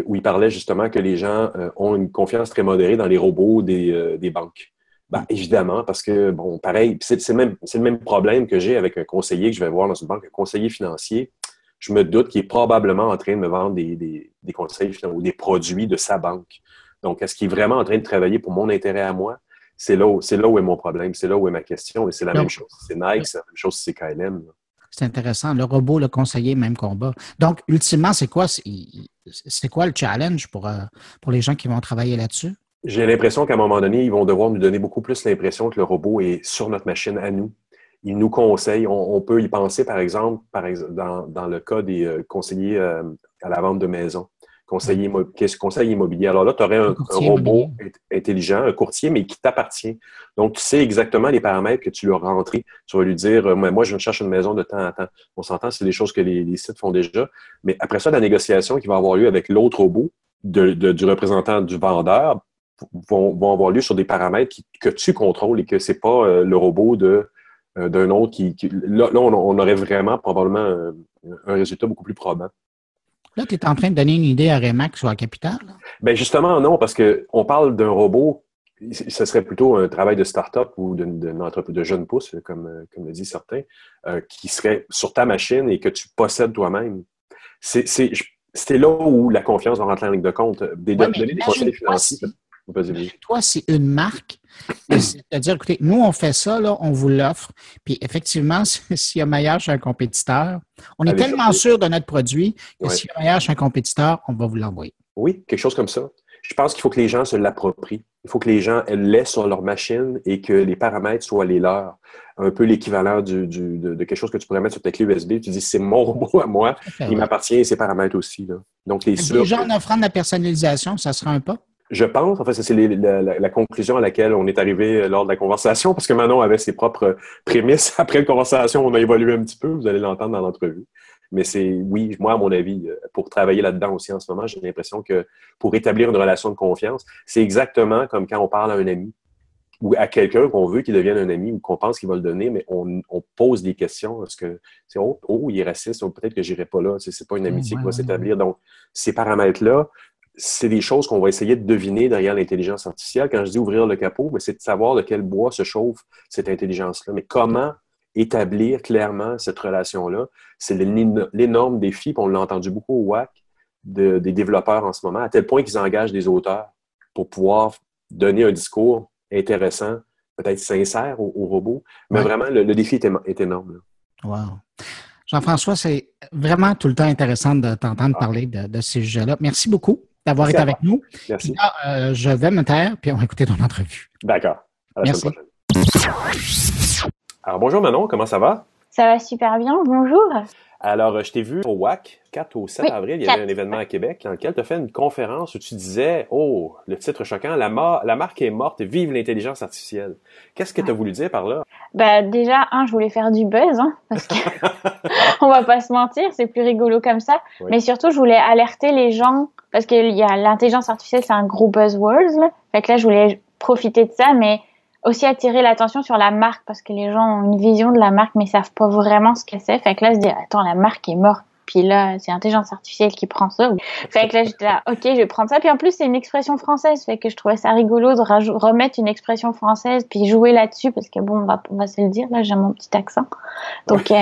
où il parlait justement que les gens euh, ont une confiance très modérée dans les robots des, des banques. Ben, évidemment, parce que, bon, pareil, c'est le, même, le même problème que j'ai avec un conseiller que je vais voir dans une banque, un conseiller financier. Je me doute qu'il est probablement en train de me vendre des, des, des conseils ou des produits de sa banque. Donc, est-ce qu'il est vraiment en train de travailler pour mon intérêt à moi? C'est là, où, là où est mon problème, c'est là où est ma question. Et c'est la même chose. C'est Nike, c'est la même chose c'est KLM. C'est intéressant. Le robot, le conseiller, même combat. Donc, ultimement, c'est quoi, c'est quoi le challenge pour, euh, pour les gens qui vont travailler là-dessus? J'ai l'impression qu'à un moment donné, ils vont devoir nous donner beaucoup plus l'impression que le robot est sur notre machine à nous. Il nous conseille. On, peut y penser, par exemple, par exemple dans, dans le cas des euh, conseillers euh, à la vente de maison conseiller, qu'est-ce conseil immobilier? Alors là, tu aurais un, robot intelligent, un courtier, mais qui t'appartient. Donc, tu sais exactement les paramètres que tu lui as rentrés. Tu vas lui dire, euh, moi, je cherche une maison de temps en temps. On s'entend, c'est des choses que les, sites font déjà. Mais après ça, la négociation qui va avoir lieu avec l'autre robot du représentant du vendeur vont, avoir lieu sur des paramètres que tu contrôles et que c'est pas euh, le robot de euh, d'un autre qui, là, on, aurait vraiment probablement un, un résultat beaucoup plus probant. Là, tu es en train de donner une idée à Remax sur la capitale? Bien, justement, non, parce qu'on parle d'un robot, ce serait plutôt un travail de start-up ou d'une entreprise de jeunes pousses, comme, comme le disent certains, euh, qui serait sur ta machine et que tu possèdes toi-même. C'est là où la confiance va rentrer en ligne de compte. Des, donner des conseils financiers. Toi, c'est une marque. C'est-à-dire, écoutez, nous, on fait ça, là, on vous l'offre. Puis effectivement, s'il y a meilleur chez un compétiteur, on est tellement sûr de notre produit que s'il y a meilleur chez un compétiteur, on va vous l'envoyer. Oui, quelque chose comme ça. Je pense qu'il faut que les gens se l'approprient. Il faut que les gens l'aient sur leur machine et que les paramètres soient les leurs. Un peu l'équivalent de, quelque chose que tu pourrais mettre sur ta clé USB. Tu dis, c'est mon robot à moi, il m'appartient et ses paramètres aussi. Donc, les, gens en offrant de la personnalisation, ça sera un pas? Je pense, en fait, c'est la, conclusion à laquelle on est arrivé lors de la conversation, parce que Manon avait ses propres prémices. Après la conversation, on a évolué un petit peu, vous allez l'entendre dans l'entrevue. Mais c'est, oui, moi, à mon avis, pour travailler là-dedans aussi en ce moment, j'ai l'impression que pour établir une relation de confiance, c'est exactement comme quand on parle à un ami ou à quelqu'un qu'on veut qu'il devienne un ami ou qu'on pense qu'il va le donner, mais on, pose des questions. Est-ce que c'est oh, oh, il est raciste, ou peut-être que j'irai pas là. C'est pas une amitié qui va s'établir. Donc, ces paramètres-là, c'est des choses qu'on va essayer de deviner derrière l'intelligence artificielle. Quand je dis ouvrir le capot, c'est de savoir de quel bois se chauffe cette intelligence-là. Mais comment établir clairement cette relation-là? C'est l'énorme défi, puis on l'a entendu beaucoup au WAC, des développeurs en ce moment, à tel point qu'ils engagent des auteurs pour pouvoir donner un discours intéressant, peut-être sincère au, robot. Mais vraiment, le, défi est, énorme. Wow. Jean-François, c'est vraiment tout le temps intéressant de t'entendre ah. parler de, de ces sujets-là. Merci beaucoup d'avoir été avec nous. Merci. Euh, je vais me taire, puis on va écouter ton entrevue. D'accord. Merci. Alors, bonjour Manon, comment ça va? Ça va super bien, bonjour. Alors, euh, je t'ai vu au WAC, 4 au 7 avril, il y avait un événement à Québec dans lequel tu as fait une conférence où tu disais, oh, le titre choquant, la, la marque est morte, vive l'intelligence artificielle. Qu'est-ce que tu as voulu dire par là? Bah, déjà, un, je voulais faire du buzz, hein, parce que on va pas se mentir, c'est plus rigolo comme ça. Mais surtout, je voulais alerter les gens, parce qu'il y a l'intelligence artificielle, c'est un gros buzzword, là. Fait que là, je voulais profiter de ça, mais aussi attirer l'attention sur la marque parce que les gens ont une vision de la marque mais savent pas vraiment ce que c'est. Fait que là, je dis attends, la marque est morte. Puis là, c'est l'intelligence artificielle qui prend ça. Fait que là, j'étais là, ok, je vais prendre ça. Puis en plus, c'est une expression française. Fait que je trouvais ça rigolo de remettre une expression française puis jouer là-dessus parce que bon, on va, on va se le dire, là, j'ai mon petit accent. Donc, euh,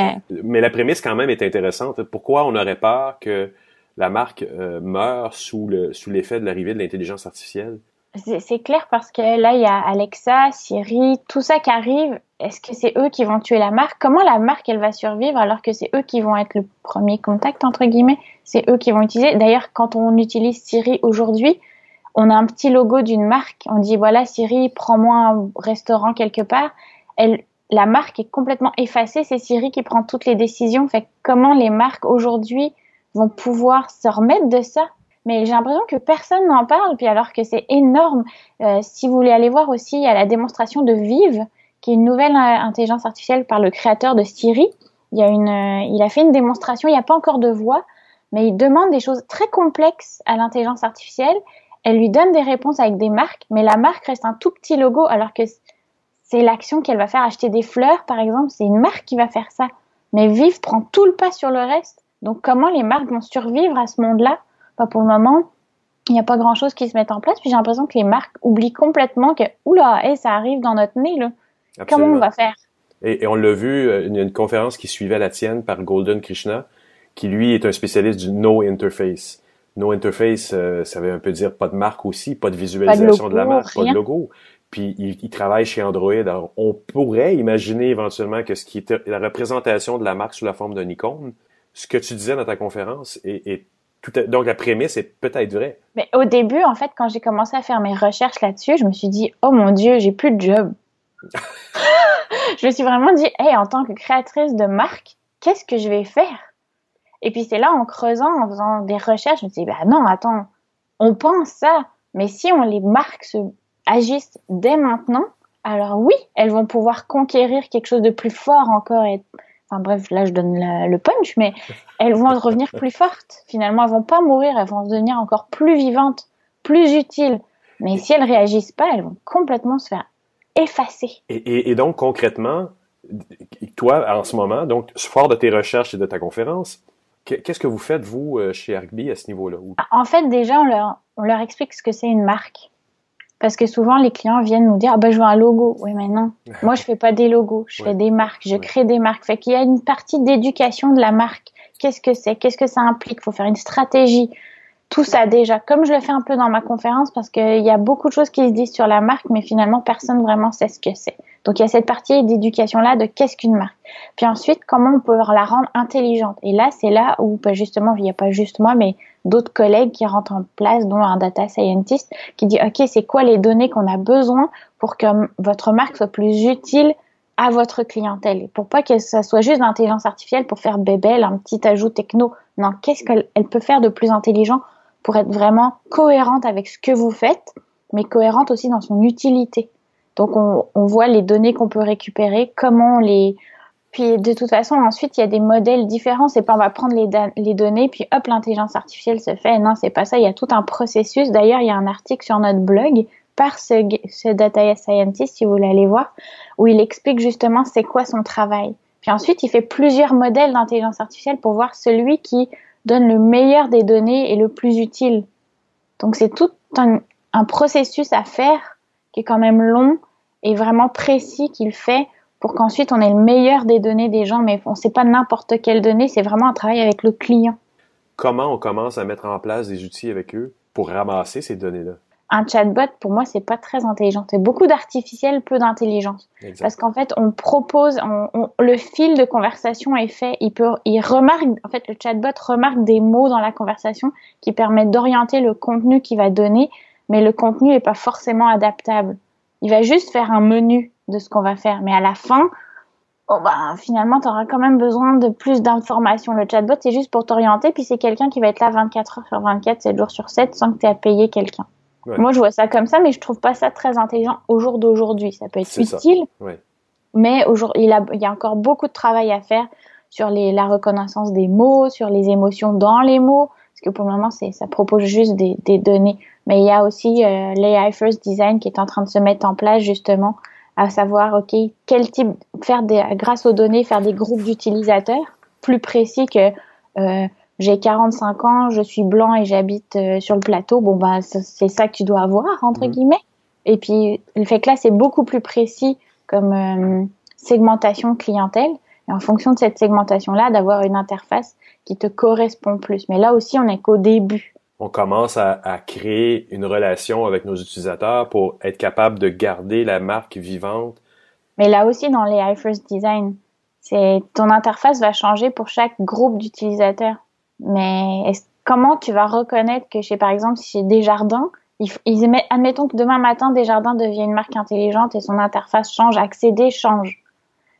Mais la prémisse quand même est intéressante. Pourquoi on aurait peur que la marque euh, meure sous le sous l'effet de l'arrivée de l'intelligence artificielle? C'est clair parce que là, il y a Alexa, Siri, tout ça qui arrive. Est-ce que c'est eux qui vont tuer la marque? Comment la marque, elle va survivre alors que c'est eux qui vont être le premier contact, entre guillemets? C'est eux qui vont utiliser. D'ailleurs, quand on utilise Siri aujourd'hui, on a un petit logo d'une marque. On dit, voilà, Siri, prends-moi un restaurant quelque part. Elle, la marque est complètement effacée. C'est Siri qui prend toutes les décisions. Fait comment les marques aujourd'hui vont pouvoir se remettre de ça? Mais j'ai l'impression que personne n'en parle, puis alors que c'est énorme. Euh, si vous voulez aller voir aussi, il y a la démonstration de Vive, qui est une nouvelle euh, intelligence artificielle par le créateur de Siri. Il, a euh, il a fait une démonstration, il n'y a pas encore de voix, mais il demande des choses très complexes à l'intelligence artificielle. Elle lui donne des réponses avec des marques, mais la marque reste un tout petit logo, alors que c'est l'action qu'elle va faire acheter des fleurs, par exemple, c'est une marque qui va faire ça. Mais Vive prend tout le pas sur le reste. Donc comment les marques vont survivre à ce monde-là? Pas pour le moment. Il n'y a pas grand-chose qui se met en place. Puis j'ai l'impression que les marques oublient complètement que oula, hey, ça arrive dans notre nez là. Comment on va faire? Et, on l'a vu, il y a une conférence qui suivait la tienne par Golden Krishna, qui lui est un spécialiste du no interface. No interface, euh, ça veut un peu dire pas de marque aussi, pas de visualisation de, la marque, pas de logo puis il, travaille chez Android. Alors, on pourrait imaginer éventuellement que ce qui était la représentation de la marque sous la forme d'un icône, ce que tu disais dans ta conférence est, tout donc la prémisse est peut-être vraie. Mais au début, en fait, quand j'ai commencé à faire mes recherches là-dessus, je me suis dit, oh mon Dieu, j'ai plus de job. je me suis vraiment dit, hey, en tant que créatrice de marque, qu'est-ce que je vais faire? Et puis c'est là, en creusant, en faisant des recherches, je me suis dit, bah non, attends, on pense ça, mais si on les marques se agissent dès maintenant, alors oui, elles vont pouvoir conquérir quelque chose de plus fort encore. Et, enfin bref, là je donne le punch, mais elles vont revenir plus fortes. Finalement, elles vont pas mourir, elles vont devenir encore plus vivantes, plus utiles. Mais si elles réagissent pas, elles vont complètement se faire effacer. Et, donc concrètement, toi en ce moment, donc fort de tes recherches et de ta conférence, qu'est-ce que vous faites vous euh, chez Argby à ce niveau-là? En fait, déjà on leur, on leur explique ce que c'est une marque. Parce que souvent, les clients viennent nous dire, ah ben, je veux un logo. Oui, mais non. Moi, je fais pas des logos. Je fais des marques. Je crée des marques. Fait qu'il y a une partie d'éducation de la marque. Qu'est-ce que c'est? Qu'est-ce que ça implique? Faut faire une stratégie. Tout ça déjà. Comme je le fais un peu dans ma conférence parce qu'il y a beaucoup de choses qui se disent sur la marque, mais finalement, personne vraiment sait ce que c'est. Donc il y a cette partie d'éducation là de qu'est-ce qu'une marque. Puis ensuite, comment on peut la rendre intelligente. Et là, c'est là où justement, il n'y a pas juste moi, mais d'autres collègues qui rentrent en place, dont un data scientist qui dit ok, c'est quoi les données qu'on a besoin pour que votre marque soit plus utile à votre clientèle, pour pas que ça soit juste l'intelligence artificielle pour faire bébelle, un petit ajout techno. Non, qu'est-ce qu'elle peut faire de plus intelligent pour être vraiment cohérente avec ce que vous faites, mais cohérente aussi dans son utilité? Donc on, voit les données qu'on peut récupérer, comment les... Puis de toute façon, ensuite, il y a des modèles différents. C'est pas on va prendre les, les données, puis hop, l'intelligence artificielle se fait. Non, c'est pas ça. Il y a tout un processus. D'ailleurs, il y a un article sur notre blog par ce, ce data scientist, si vous voulez aller voir, où il explique justement c'est quoi son travail. Puis ensuite, il fait plusieurs modèles d'intelligence artificielle pour voir celui qui donne le meilleur des données et le plus utile. Donc c'est tout un, un processus à faire qui est quand même long et vraiment précis qu'il fait pour qu'ensuite on ait le meilleur des données des gens, mais on ne sait pas n'importe quelle donnée, c'est vraiment un travail avec le client. Comment on commence à mettre en place des outils avec eux pour ramasser ces données-là? Un chatbot, pour moi, c'est pas très intelligent. C'est beaucoup d'artificiel, peu d'intelligence. Parce qu'en fait, on propose, le fil de conversation est fait. Il peut, il remarque, en fait, le chatbot remarque des mots dans la conversation qui permettent d'orienter le contenu qu'il va donner, mais le contenu n'est pas forcément adaptable. Il va juste faire un menu de ce qu'on va faire. Mais à la fin, oh ben, finalement, tu auras quand même besoin de plus d'informations. Le chatbot, c'est juste pour t'orienter, puis c'est quelqu'un qui va être là 24 heures sur 24, 7 jours sur 7, sans que tu aies à payer quelqu'un. Moi, je vois ça comme ça, mais je trouve pas ça très intelligent au jour d'aujourd'hui. Ça peut être utile, mais il, il y a encore beaucoup de travail à faire sur les, la reconnaissance des mots, sur les émotions dans les mots, parce que pour le moment, ça propose juste des, des données. Mais il y a aussi euh, l'AI First Design qui est en train de se mettre en place justement, à savoir, OK, quel type, faire des, grâce aux données, faire des groupes d'utilisateurs plus précis que euh, j'ai 45 ans, je suis blanc et j'habite euh, sur le plateau. Bon, bah, c'est ça que tu dois avoir, entre mmh. guillemets. Et puis, le fait que là, c'est beaucoup plus précis comme euh, segmentation clientèle. Et en fonction de cette segmentation-là, d'avoir une interface qui te correspond plus. Mais là aussi, on n'est qu'au début on commence à, créer une relation avec nos utilisateurs pour être capable de garder la marque vivante. Mais là aussi, dans les iFirst Design, c'est ton interface va changer pour chaque groupe d'utilisateurs. Mais comment tu vas reconnaître que chez, par exemple, chez Desjardins, ils, ils, admettons que demain matin, Desjardins devient une marque intelligente et son interface change, accéder change.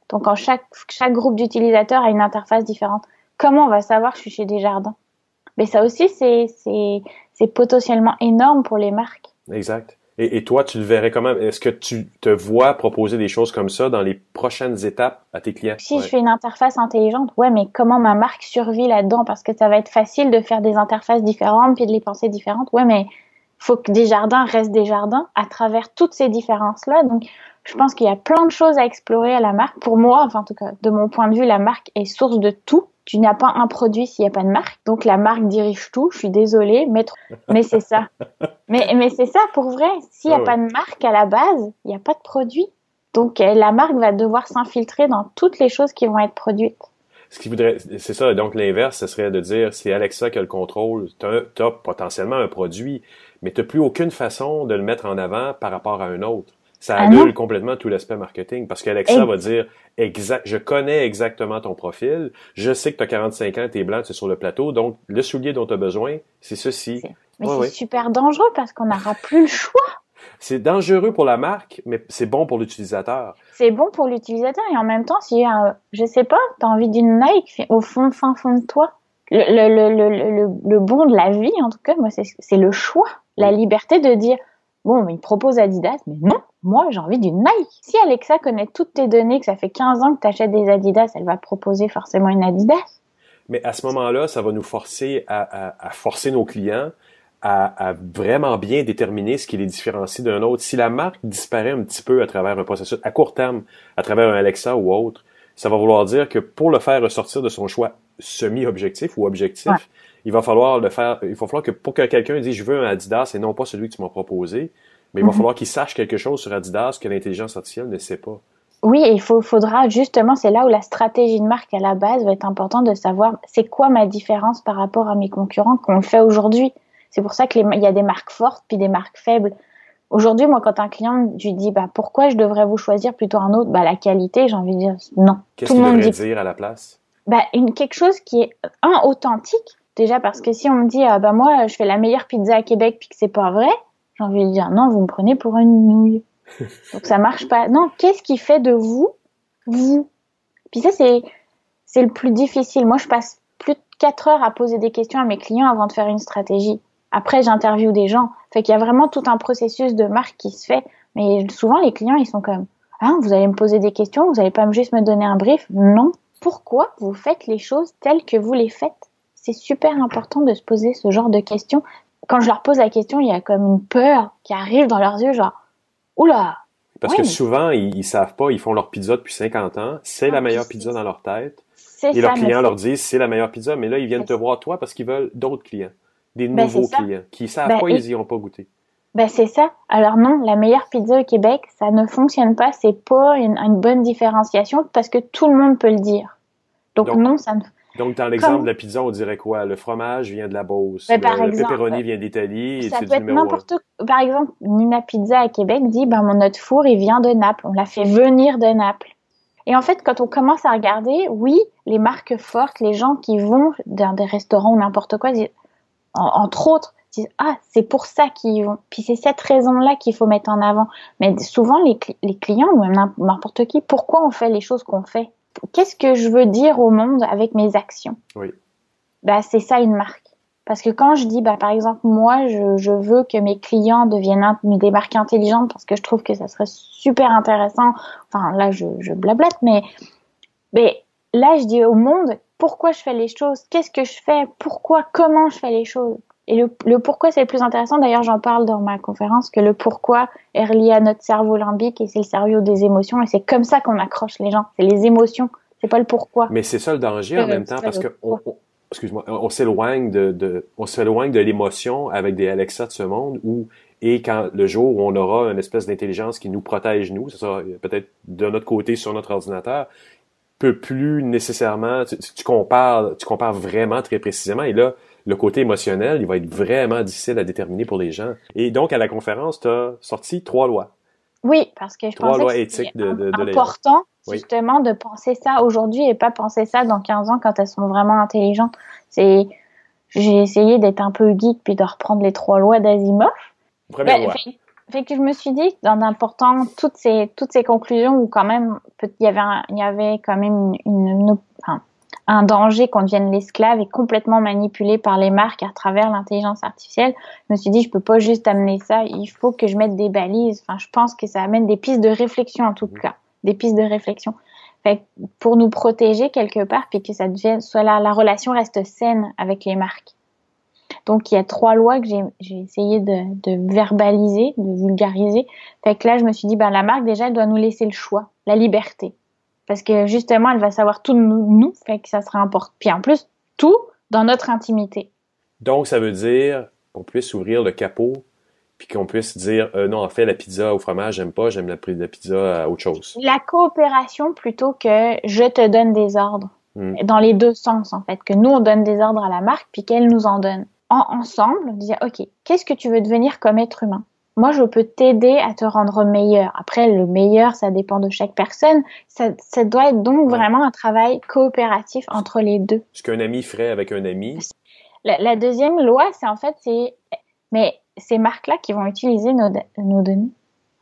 Donc, en chaque, chaque groupe d'utilisateurs a une interface différente. Comment on va savoir que je suis chez Desjardins? Mais ça aussi, c'est potentiellement énorme pour les marques. Exact. Et, toi, tu le verrais comment? Est-ce que tu te vois proposer des choses comme ça dans les prochaines étapes à tes clients? Si je fais une interface intelligente, ouais, mais comment ma marque survit là-dedans? Parce que ça va être facile de faire des interfaces différentes puis de les penser différentes. Ouais, mais faut que des jardins restent des jardins à travers toutes ces différences-là. Donc, je pense qu'il y a plein de choses à explorer à la marque. Pour moi, enfin, en tout cas, de mon point de vue, la marque est source de tout tu n'as pas un produit s'il n'y a pas de marque. Donc la marque dirige tout. Je suis désolée, mais, mais c'est ça. Mais, mais c'est ça pour vrai. S'il n'y a ah pas de marque à la base, il n'y a pas de produit. Donc euh, la marque va devoir s'infiltrer dans toutes les choses qui vont être produites. Ce qui voudrait, c'est ça. Donc l'inverse, ce serait de dire, c'est Alexa qui a le contrôle. Tu as, potentiellement un produit, mais tu n'as plus aucune façon de le mettre en avant par rapport à un autre. Ça ah annule complètement tout l'aspect marketing parce qu'Alexa va dire exact, je connais exactement ton profil, je sais que tu as 45 ans, tu es blanc, tu es sur le plateau, donc le soulier dont tu as besoin, c'est ceci. Mais c'est super dangereux parce qu'on n'aura plus le choix. C'est dangereux pour la marque, mais c'est bon pour l'utilisateur. C'est bon pour l'utilisateur et en même temps, si, euh, je sais pas, tu as envie d'une Nike au fond, fin fond de toi, le, le, le, le, le bon de la vie, en tout cas, moi, c'est le choix, la liberté de dire, bon, il propose Adidas, mais non, moi, j'ai envie d'une Nike. Si Alexa connaît toutes tes données, que ça fait 15 ans que tu achètes des Adidas, elle va proposer forcément une Adidas. Mais à ce moment-là, ça va nous forcer à, forcer nos clients à, vraiment bien déterminer ce qui les différencie d'un autre. Si la marque disparaît un petit peu à travers un processus, à court terme, à travers un Alexa ou autre, ça va vouloir dire que pour le faire ressortir de son choix semi-objectif ou objectif, il va falloir le faire, il va falloir que pour que quelqu'un dise je veux un Adidas et non pas celui que tu m'as proposé, mais il va mhm. falloir qu'il sache quelque chose sur Adidas que l'intelligence artificielle ne sait pas. Oui, il faudra justement, c'est là où la stratégie de marque à la base va être importante de savoir c'est quoi ma différence par rapport à mes concurrents qu'on fait aujourd'hui. C'est pour ça qu'il y a des marques fortes puis des marques faibles. Aujourd'hui, moi, quand un client, lui dis bah, pourquoi je devrais vous choisir plutôt un autre? Bah, La qualité, j'ai envie de dire non. Qu'est-ce qu'il devrait dit... dire à la place? Bah, une, Quelque chose qui est, un, authentique. Déjà parce que si on me dit ah, bah, moi, je fais la meilleure pizza à Québec puis que c'est pas vrai, j'ai envie de dire non, vous me prenez pour une nouille. Donc ça marche pas. Non, qu'est-ce qui fait de vous vous? Puis ça c'est c'est le plus difficile. Moi, je passe plus de 4 heures à poser des questions à mes clients avant de faire une stratégie. Après, j'interviewe des gens. Fait qu'il y a vraiment tout un processus de marque qui se fait. Mais souvent, les clients, ils sont comme, ah, vous allez me poser des questions, vous allez pas juste me donner un brief. Non. Pourquoi vous faites les choses telles que vous les faites? C'est super important de se poser ce genre de questions quand je leur pose la question, il y a comme une peur qui arrive dans leurs yeux, genre, oula! Parce que souvent, ils, savent pas, ils font leur pizza depuis 50 ans, c'est la ah, meilleure pizza dans leur tête. Et leurs clients leur disent, c'est la meilleure pizza, mais là, ils viennent te voir toi parce qu'ils veulent d'autres clients, des ben, nouveaux clients, qui savent ben, pas, ils y ont pas goûté. Ben c'est ça. Alors non, la meilleure pizza au Québec, ça ne fonctionne pas. C'est pas une, bonne différenciation parce que tout le monde peut le dire. Donc, Donc non, ça ne donc, dans l'exemple de la pizza, on dirait quoi? Le fromage vient de la Beauce, le, pepperoni vient d'Italie. Ça peut être n'importe Par exemple, Nina Pizza à Québec dit, ben, mon notre four, il vient de Naples. On l'a fait venir de Naples. Et en fait, quand on commence à regarder, oui, les marques fortes, les gens qui vont dans des restaurants ou n'importe quoi, entre autres, disent ah c'est pour ça qu'ils vont. Puis c'est cette raison-là qu'il faut mettre en avant. Mais souvent les, les clients ou même n'importe qui, pourquoi on fait les choses qu'on fait? Qu'est-ce que je veux dire au monde avec mes actions Oui. Bah, c'est ça une marque. Parce que quand je dis, bah, par exemple, moi, je, je veux que mes clients deviennent des marques intelligentes parce que je trouve que ça serait super intéressant. Enfin, là, je, je blablate, mais, mais là, je dis au monde, pourquoi je fais les choses, qu'est-ce que je fais, pourquoi, comment je fais les choses? Et le, le pourquoi, c'est le plus intéressant. D'ailleurs, j'en parle dans ma conférence que le pourquoi est relié à notre cerveau limbique et c'est le cerveau des émotions. Et c'est comme ça qu'on accroche les gens. C'est les émotions. C'est pas le pourquoi. Mais c'est ça le danger en même temps parce que on, excuse-moi, on s'éloigne de, de, on s'éloigne de l'émotion avec des Alexa de ce monde où et quand le jour où on aura une espèce d'intelligence qui nous protège nous, ça sera peut-être de notre côté sur notre ordinateur, peut plus nécessairement, tu, tu, compares, tu compares vraiment très précisément et là, le côté émotionnel, il va être vraiment difficile à déterminer pour les gens. Et donc, à la conférence, tu as sorti trois lois. Oui, parce que je trois pensais lois éthiques de, de, de important justement de penser ça aujourd'hui et pas penser ça dans 15 ans quand elles sont vraiment intelligentes. C'est j'ai essayé d'être un peu geek puis de reprendre les trois lois d'Asimov. Première ben, loi. Fait, que je me suis dit dans important toutes ces toutes ces conclusions où quand même il y avait il y avait quand même une, une, un danger qu'on devienne l'esclave et complètement manipulé par les marques à travers l'intelligence artificielle. Je me suis dit, je peux pas juste amener ça, il faut que je mette des balises. Enfin, je pense que ça amène des pistes de réflexion en tout cas, des pistes de réflexion. Fait pour nous protéger quelque part, puis que ça devienne, soit la, la relation reste saine avec les marques. Donc il y a trois lois que j'ai essayé de, de, verbaliser, de vulgariser. Fait que là, je me suis dit, ben la marque déjà, elle doit nous laisser le choix, la liberté parce que justement, elle va savoir tout de nous, fait que ça sera important. Puis en plus, tout dans notre intimité. Donc, ça veut dire qu'on puisse ouvrir le capot, puis qu'on puisse dire euh, non, en fait, la pizza au fromage, j'aime pas, j'aime la, pizza à autre chose. La coopération plutôt que je te donne des ordres. Hmm. Dans les deux sens, en fait, que nous, on donne des ordres à la marque, puis qu'elle nous en donne. En, ensemble, dire, OK, qu'est-ce que tu veux devenir comme être humain? Moi, je peux t'aider à te rendre meilleur. Après, le meilleur, ça dépend de chaque personne. Ça, ça doit être donc vraiment un travail coopératif entre les deux. Ce qu'un ami ferait avec un ami. La, deuxième loi, c'est en fait, c'est, mais ces marques-là qui vont utiliser nos, nos, données,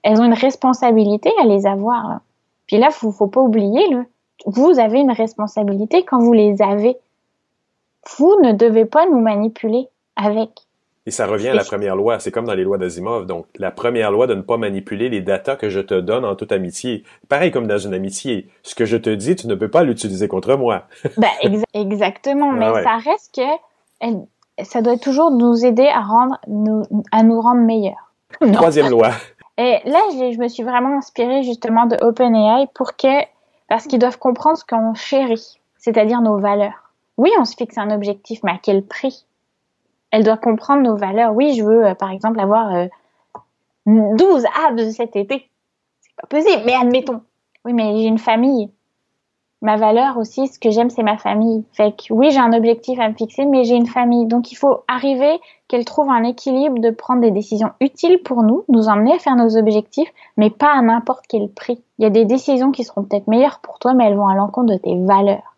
elles ont une responsabilité à les avoir. Puis là, faut, faut pas oublier, le, vous avez une responsabilité quand vous les avez. Vous ne devez pas nous manipuler avec. Et ça revient à la première loi. C'est comme dans les lois d'Asimov. Donc, la première loi de ne pas manipuler les datas que je te donne en toute amitié. Pareil comme dans une amitié. Ce que je te dis, tu ne peux pas l'utiliser contre moi. ben, exactement. Ah mais ça reste que ça doit toujours nous aider à rendre, nous, à nous rendre meilleurs. Troisième loi. Et là, je, je, me suis vraiment inspirée justement de OpenAI pour que, parce qu'ils doivent comprendre ce qu'on chérit, c'est-à-dire nos valeurs. Oui, on se fixe un objectif, mais à quel prix? Elle doit comprendre nos valeurs. Oui, je veux, euh, par exemple, avoir euh, 12 abs cet été. C'est pas possible, mais admettons. Oui, mais j'ai une famille. Ma valeur aussi, ce que j'aime, c'est ma famille. Fait que oui, j'ai un objectif à me fixer, mais j'ai une famille. Donc il faut arriver qu'elle trouve un équilibre de prendre des décisions utiles pour nous, nous emmener à faire nos objectifs, mais pas à n'importe quel prix. Il y a des décisions qui seront peut-être meilleures pour toi, mais elles vont à l'encontre de tes valeurs.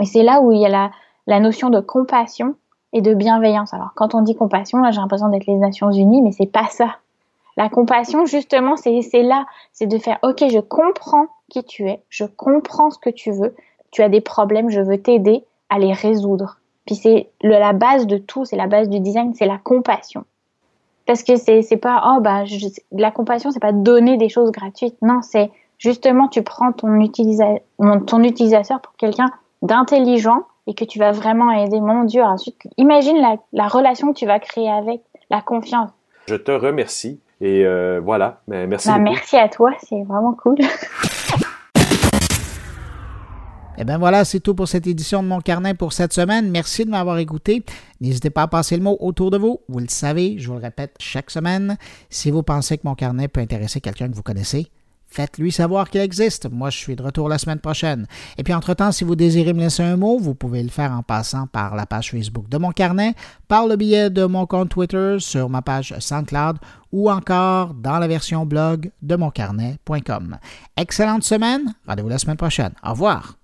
Et c'est là où il y a la, la notion de compassion et de bienveillance. Alors, quand on dit compassion, là, j'ai l'impression d'être les Nations Unies, mais c'est pas ça. La compassion, justement, c'est là, c'est de faire, ok, je comprends qui tu es, je comprends ce que tu veux, tu as des problèmes, je veux t'aider à les résoudre. Puis c'est la base de tout, c'est la base du design, c'est la compassion. Parce que c'est pas oh bah je, la compassion c'est pas donner des choses gratuites. Non, c'est justement tu prends ton utilisateur pour quelqu'un d'intelligent et que tu vas vraiment aider, mon Dieu, ensuite, imagine la, relation que tu vas créer avec, la confiance. Je te remercie et euh, voilà, merci bah, Merci à toi, c'est vraiment cool. Eh bien voilà, c'est tout pour cette édition de Mon Carnet pour cette semaine. Merci de m'avoir écouté. N'hésitez pas à passer le mot autour de vous. Vous le savez, je vous le répète chaque semaine. Si vous pensez que Mon Carnet peut intéresser quelqu'un que vous connaissez, Faites-lui savoir qu'il existe. Moi, je suis de retour la semaine prochaine. Et puis, entre-temps, si vous désirez me laisser un mot, vous pouvez le faire en passant par la page Facebook de mon carnet, par le billet de mon compte Twitter, sur ma page SoundCloud ou encore dans la version blog de moncarnet.com. Excellente semaine. Rendez-vous la semaine prochaine. Au revoir.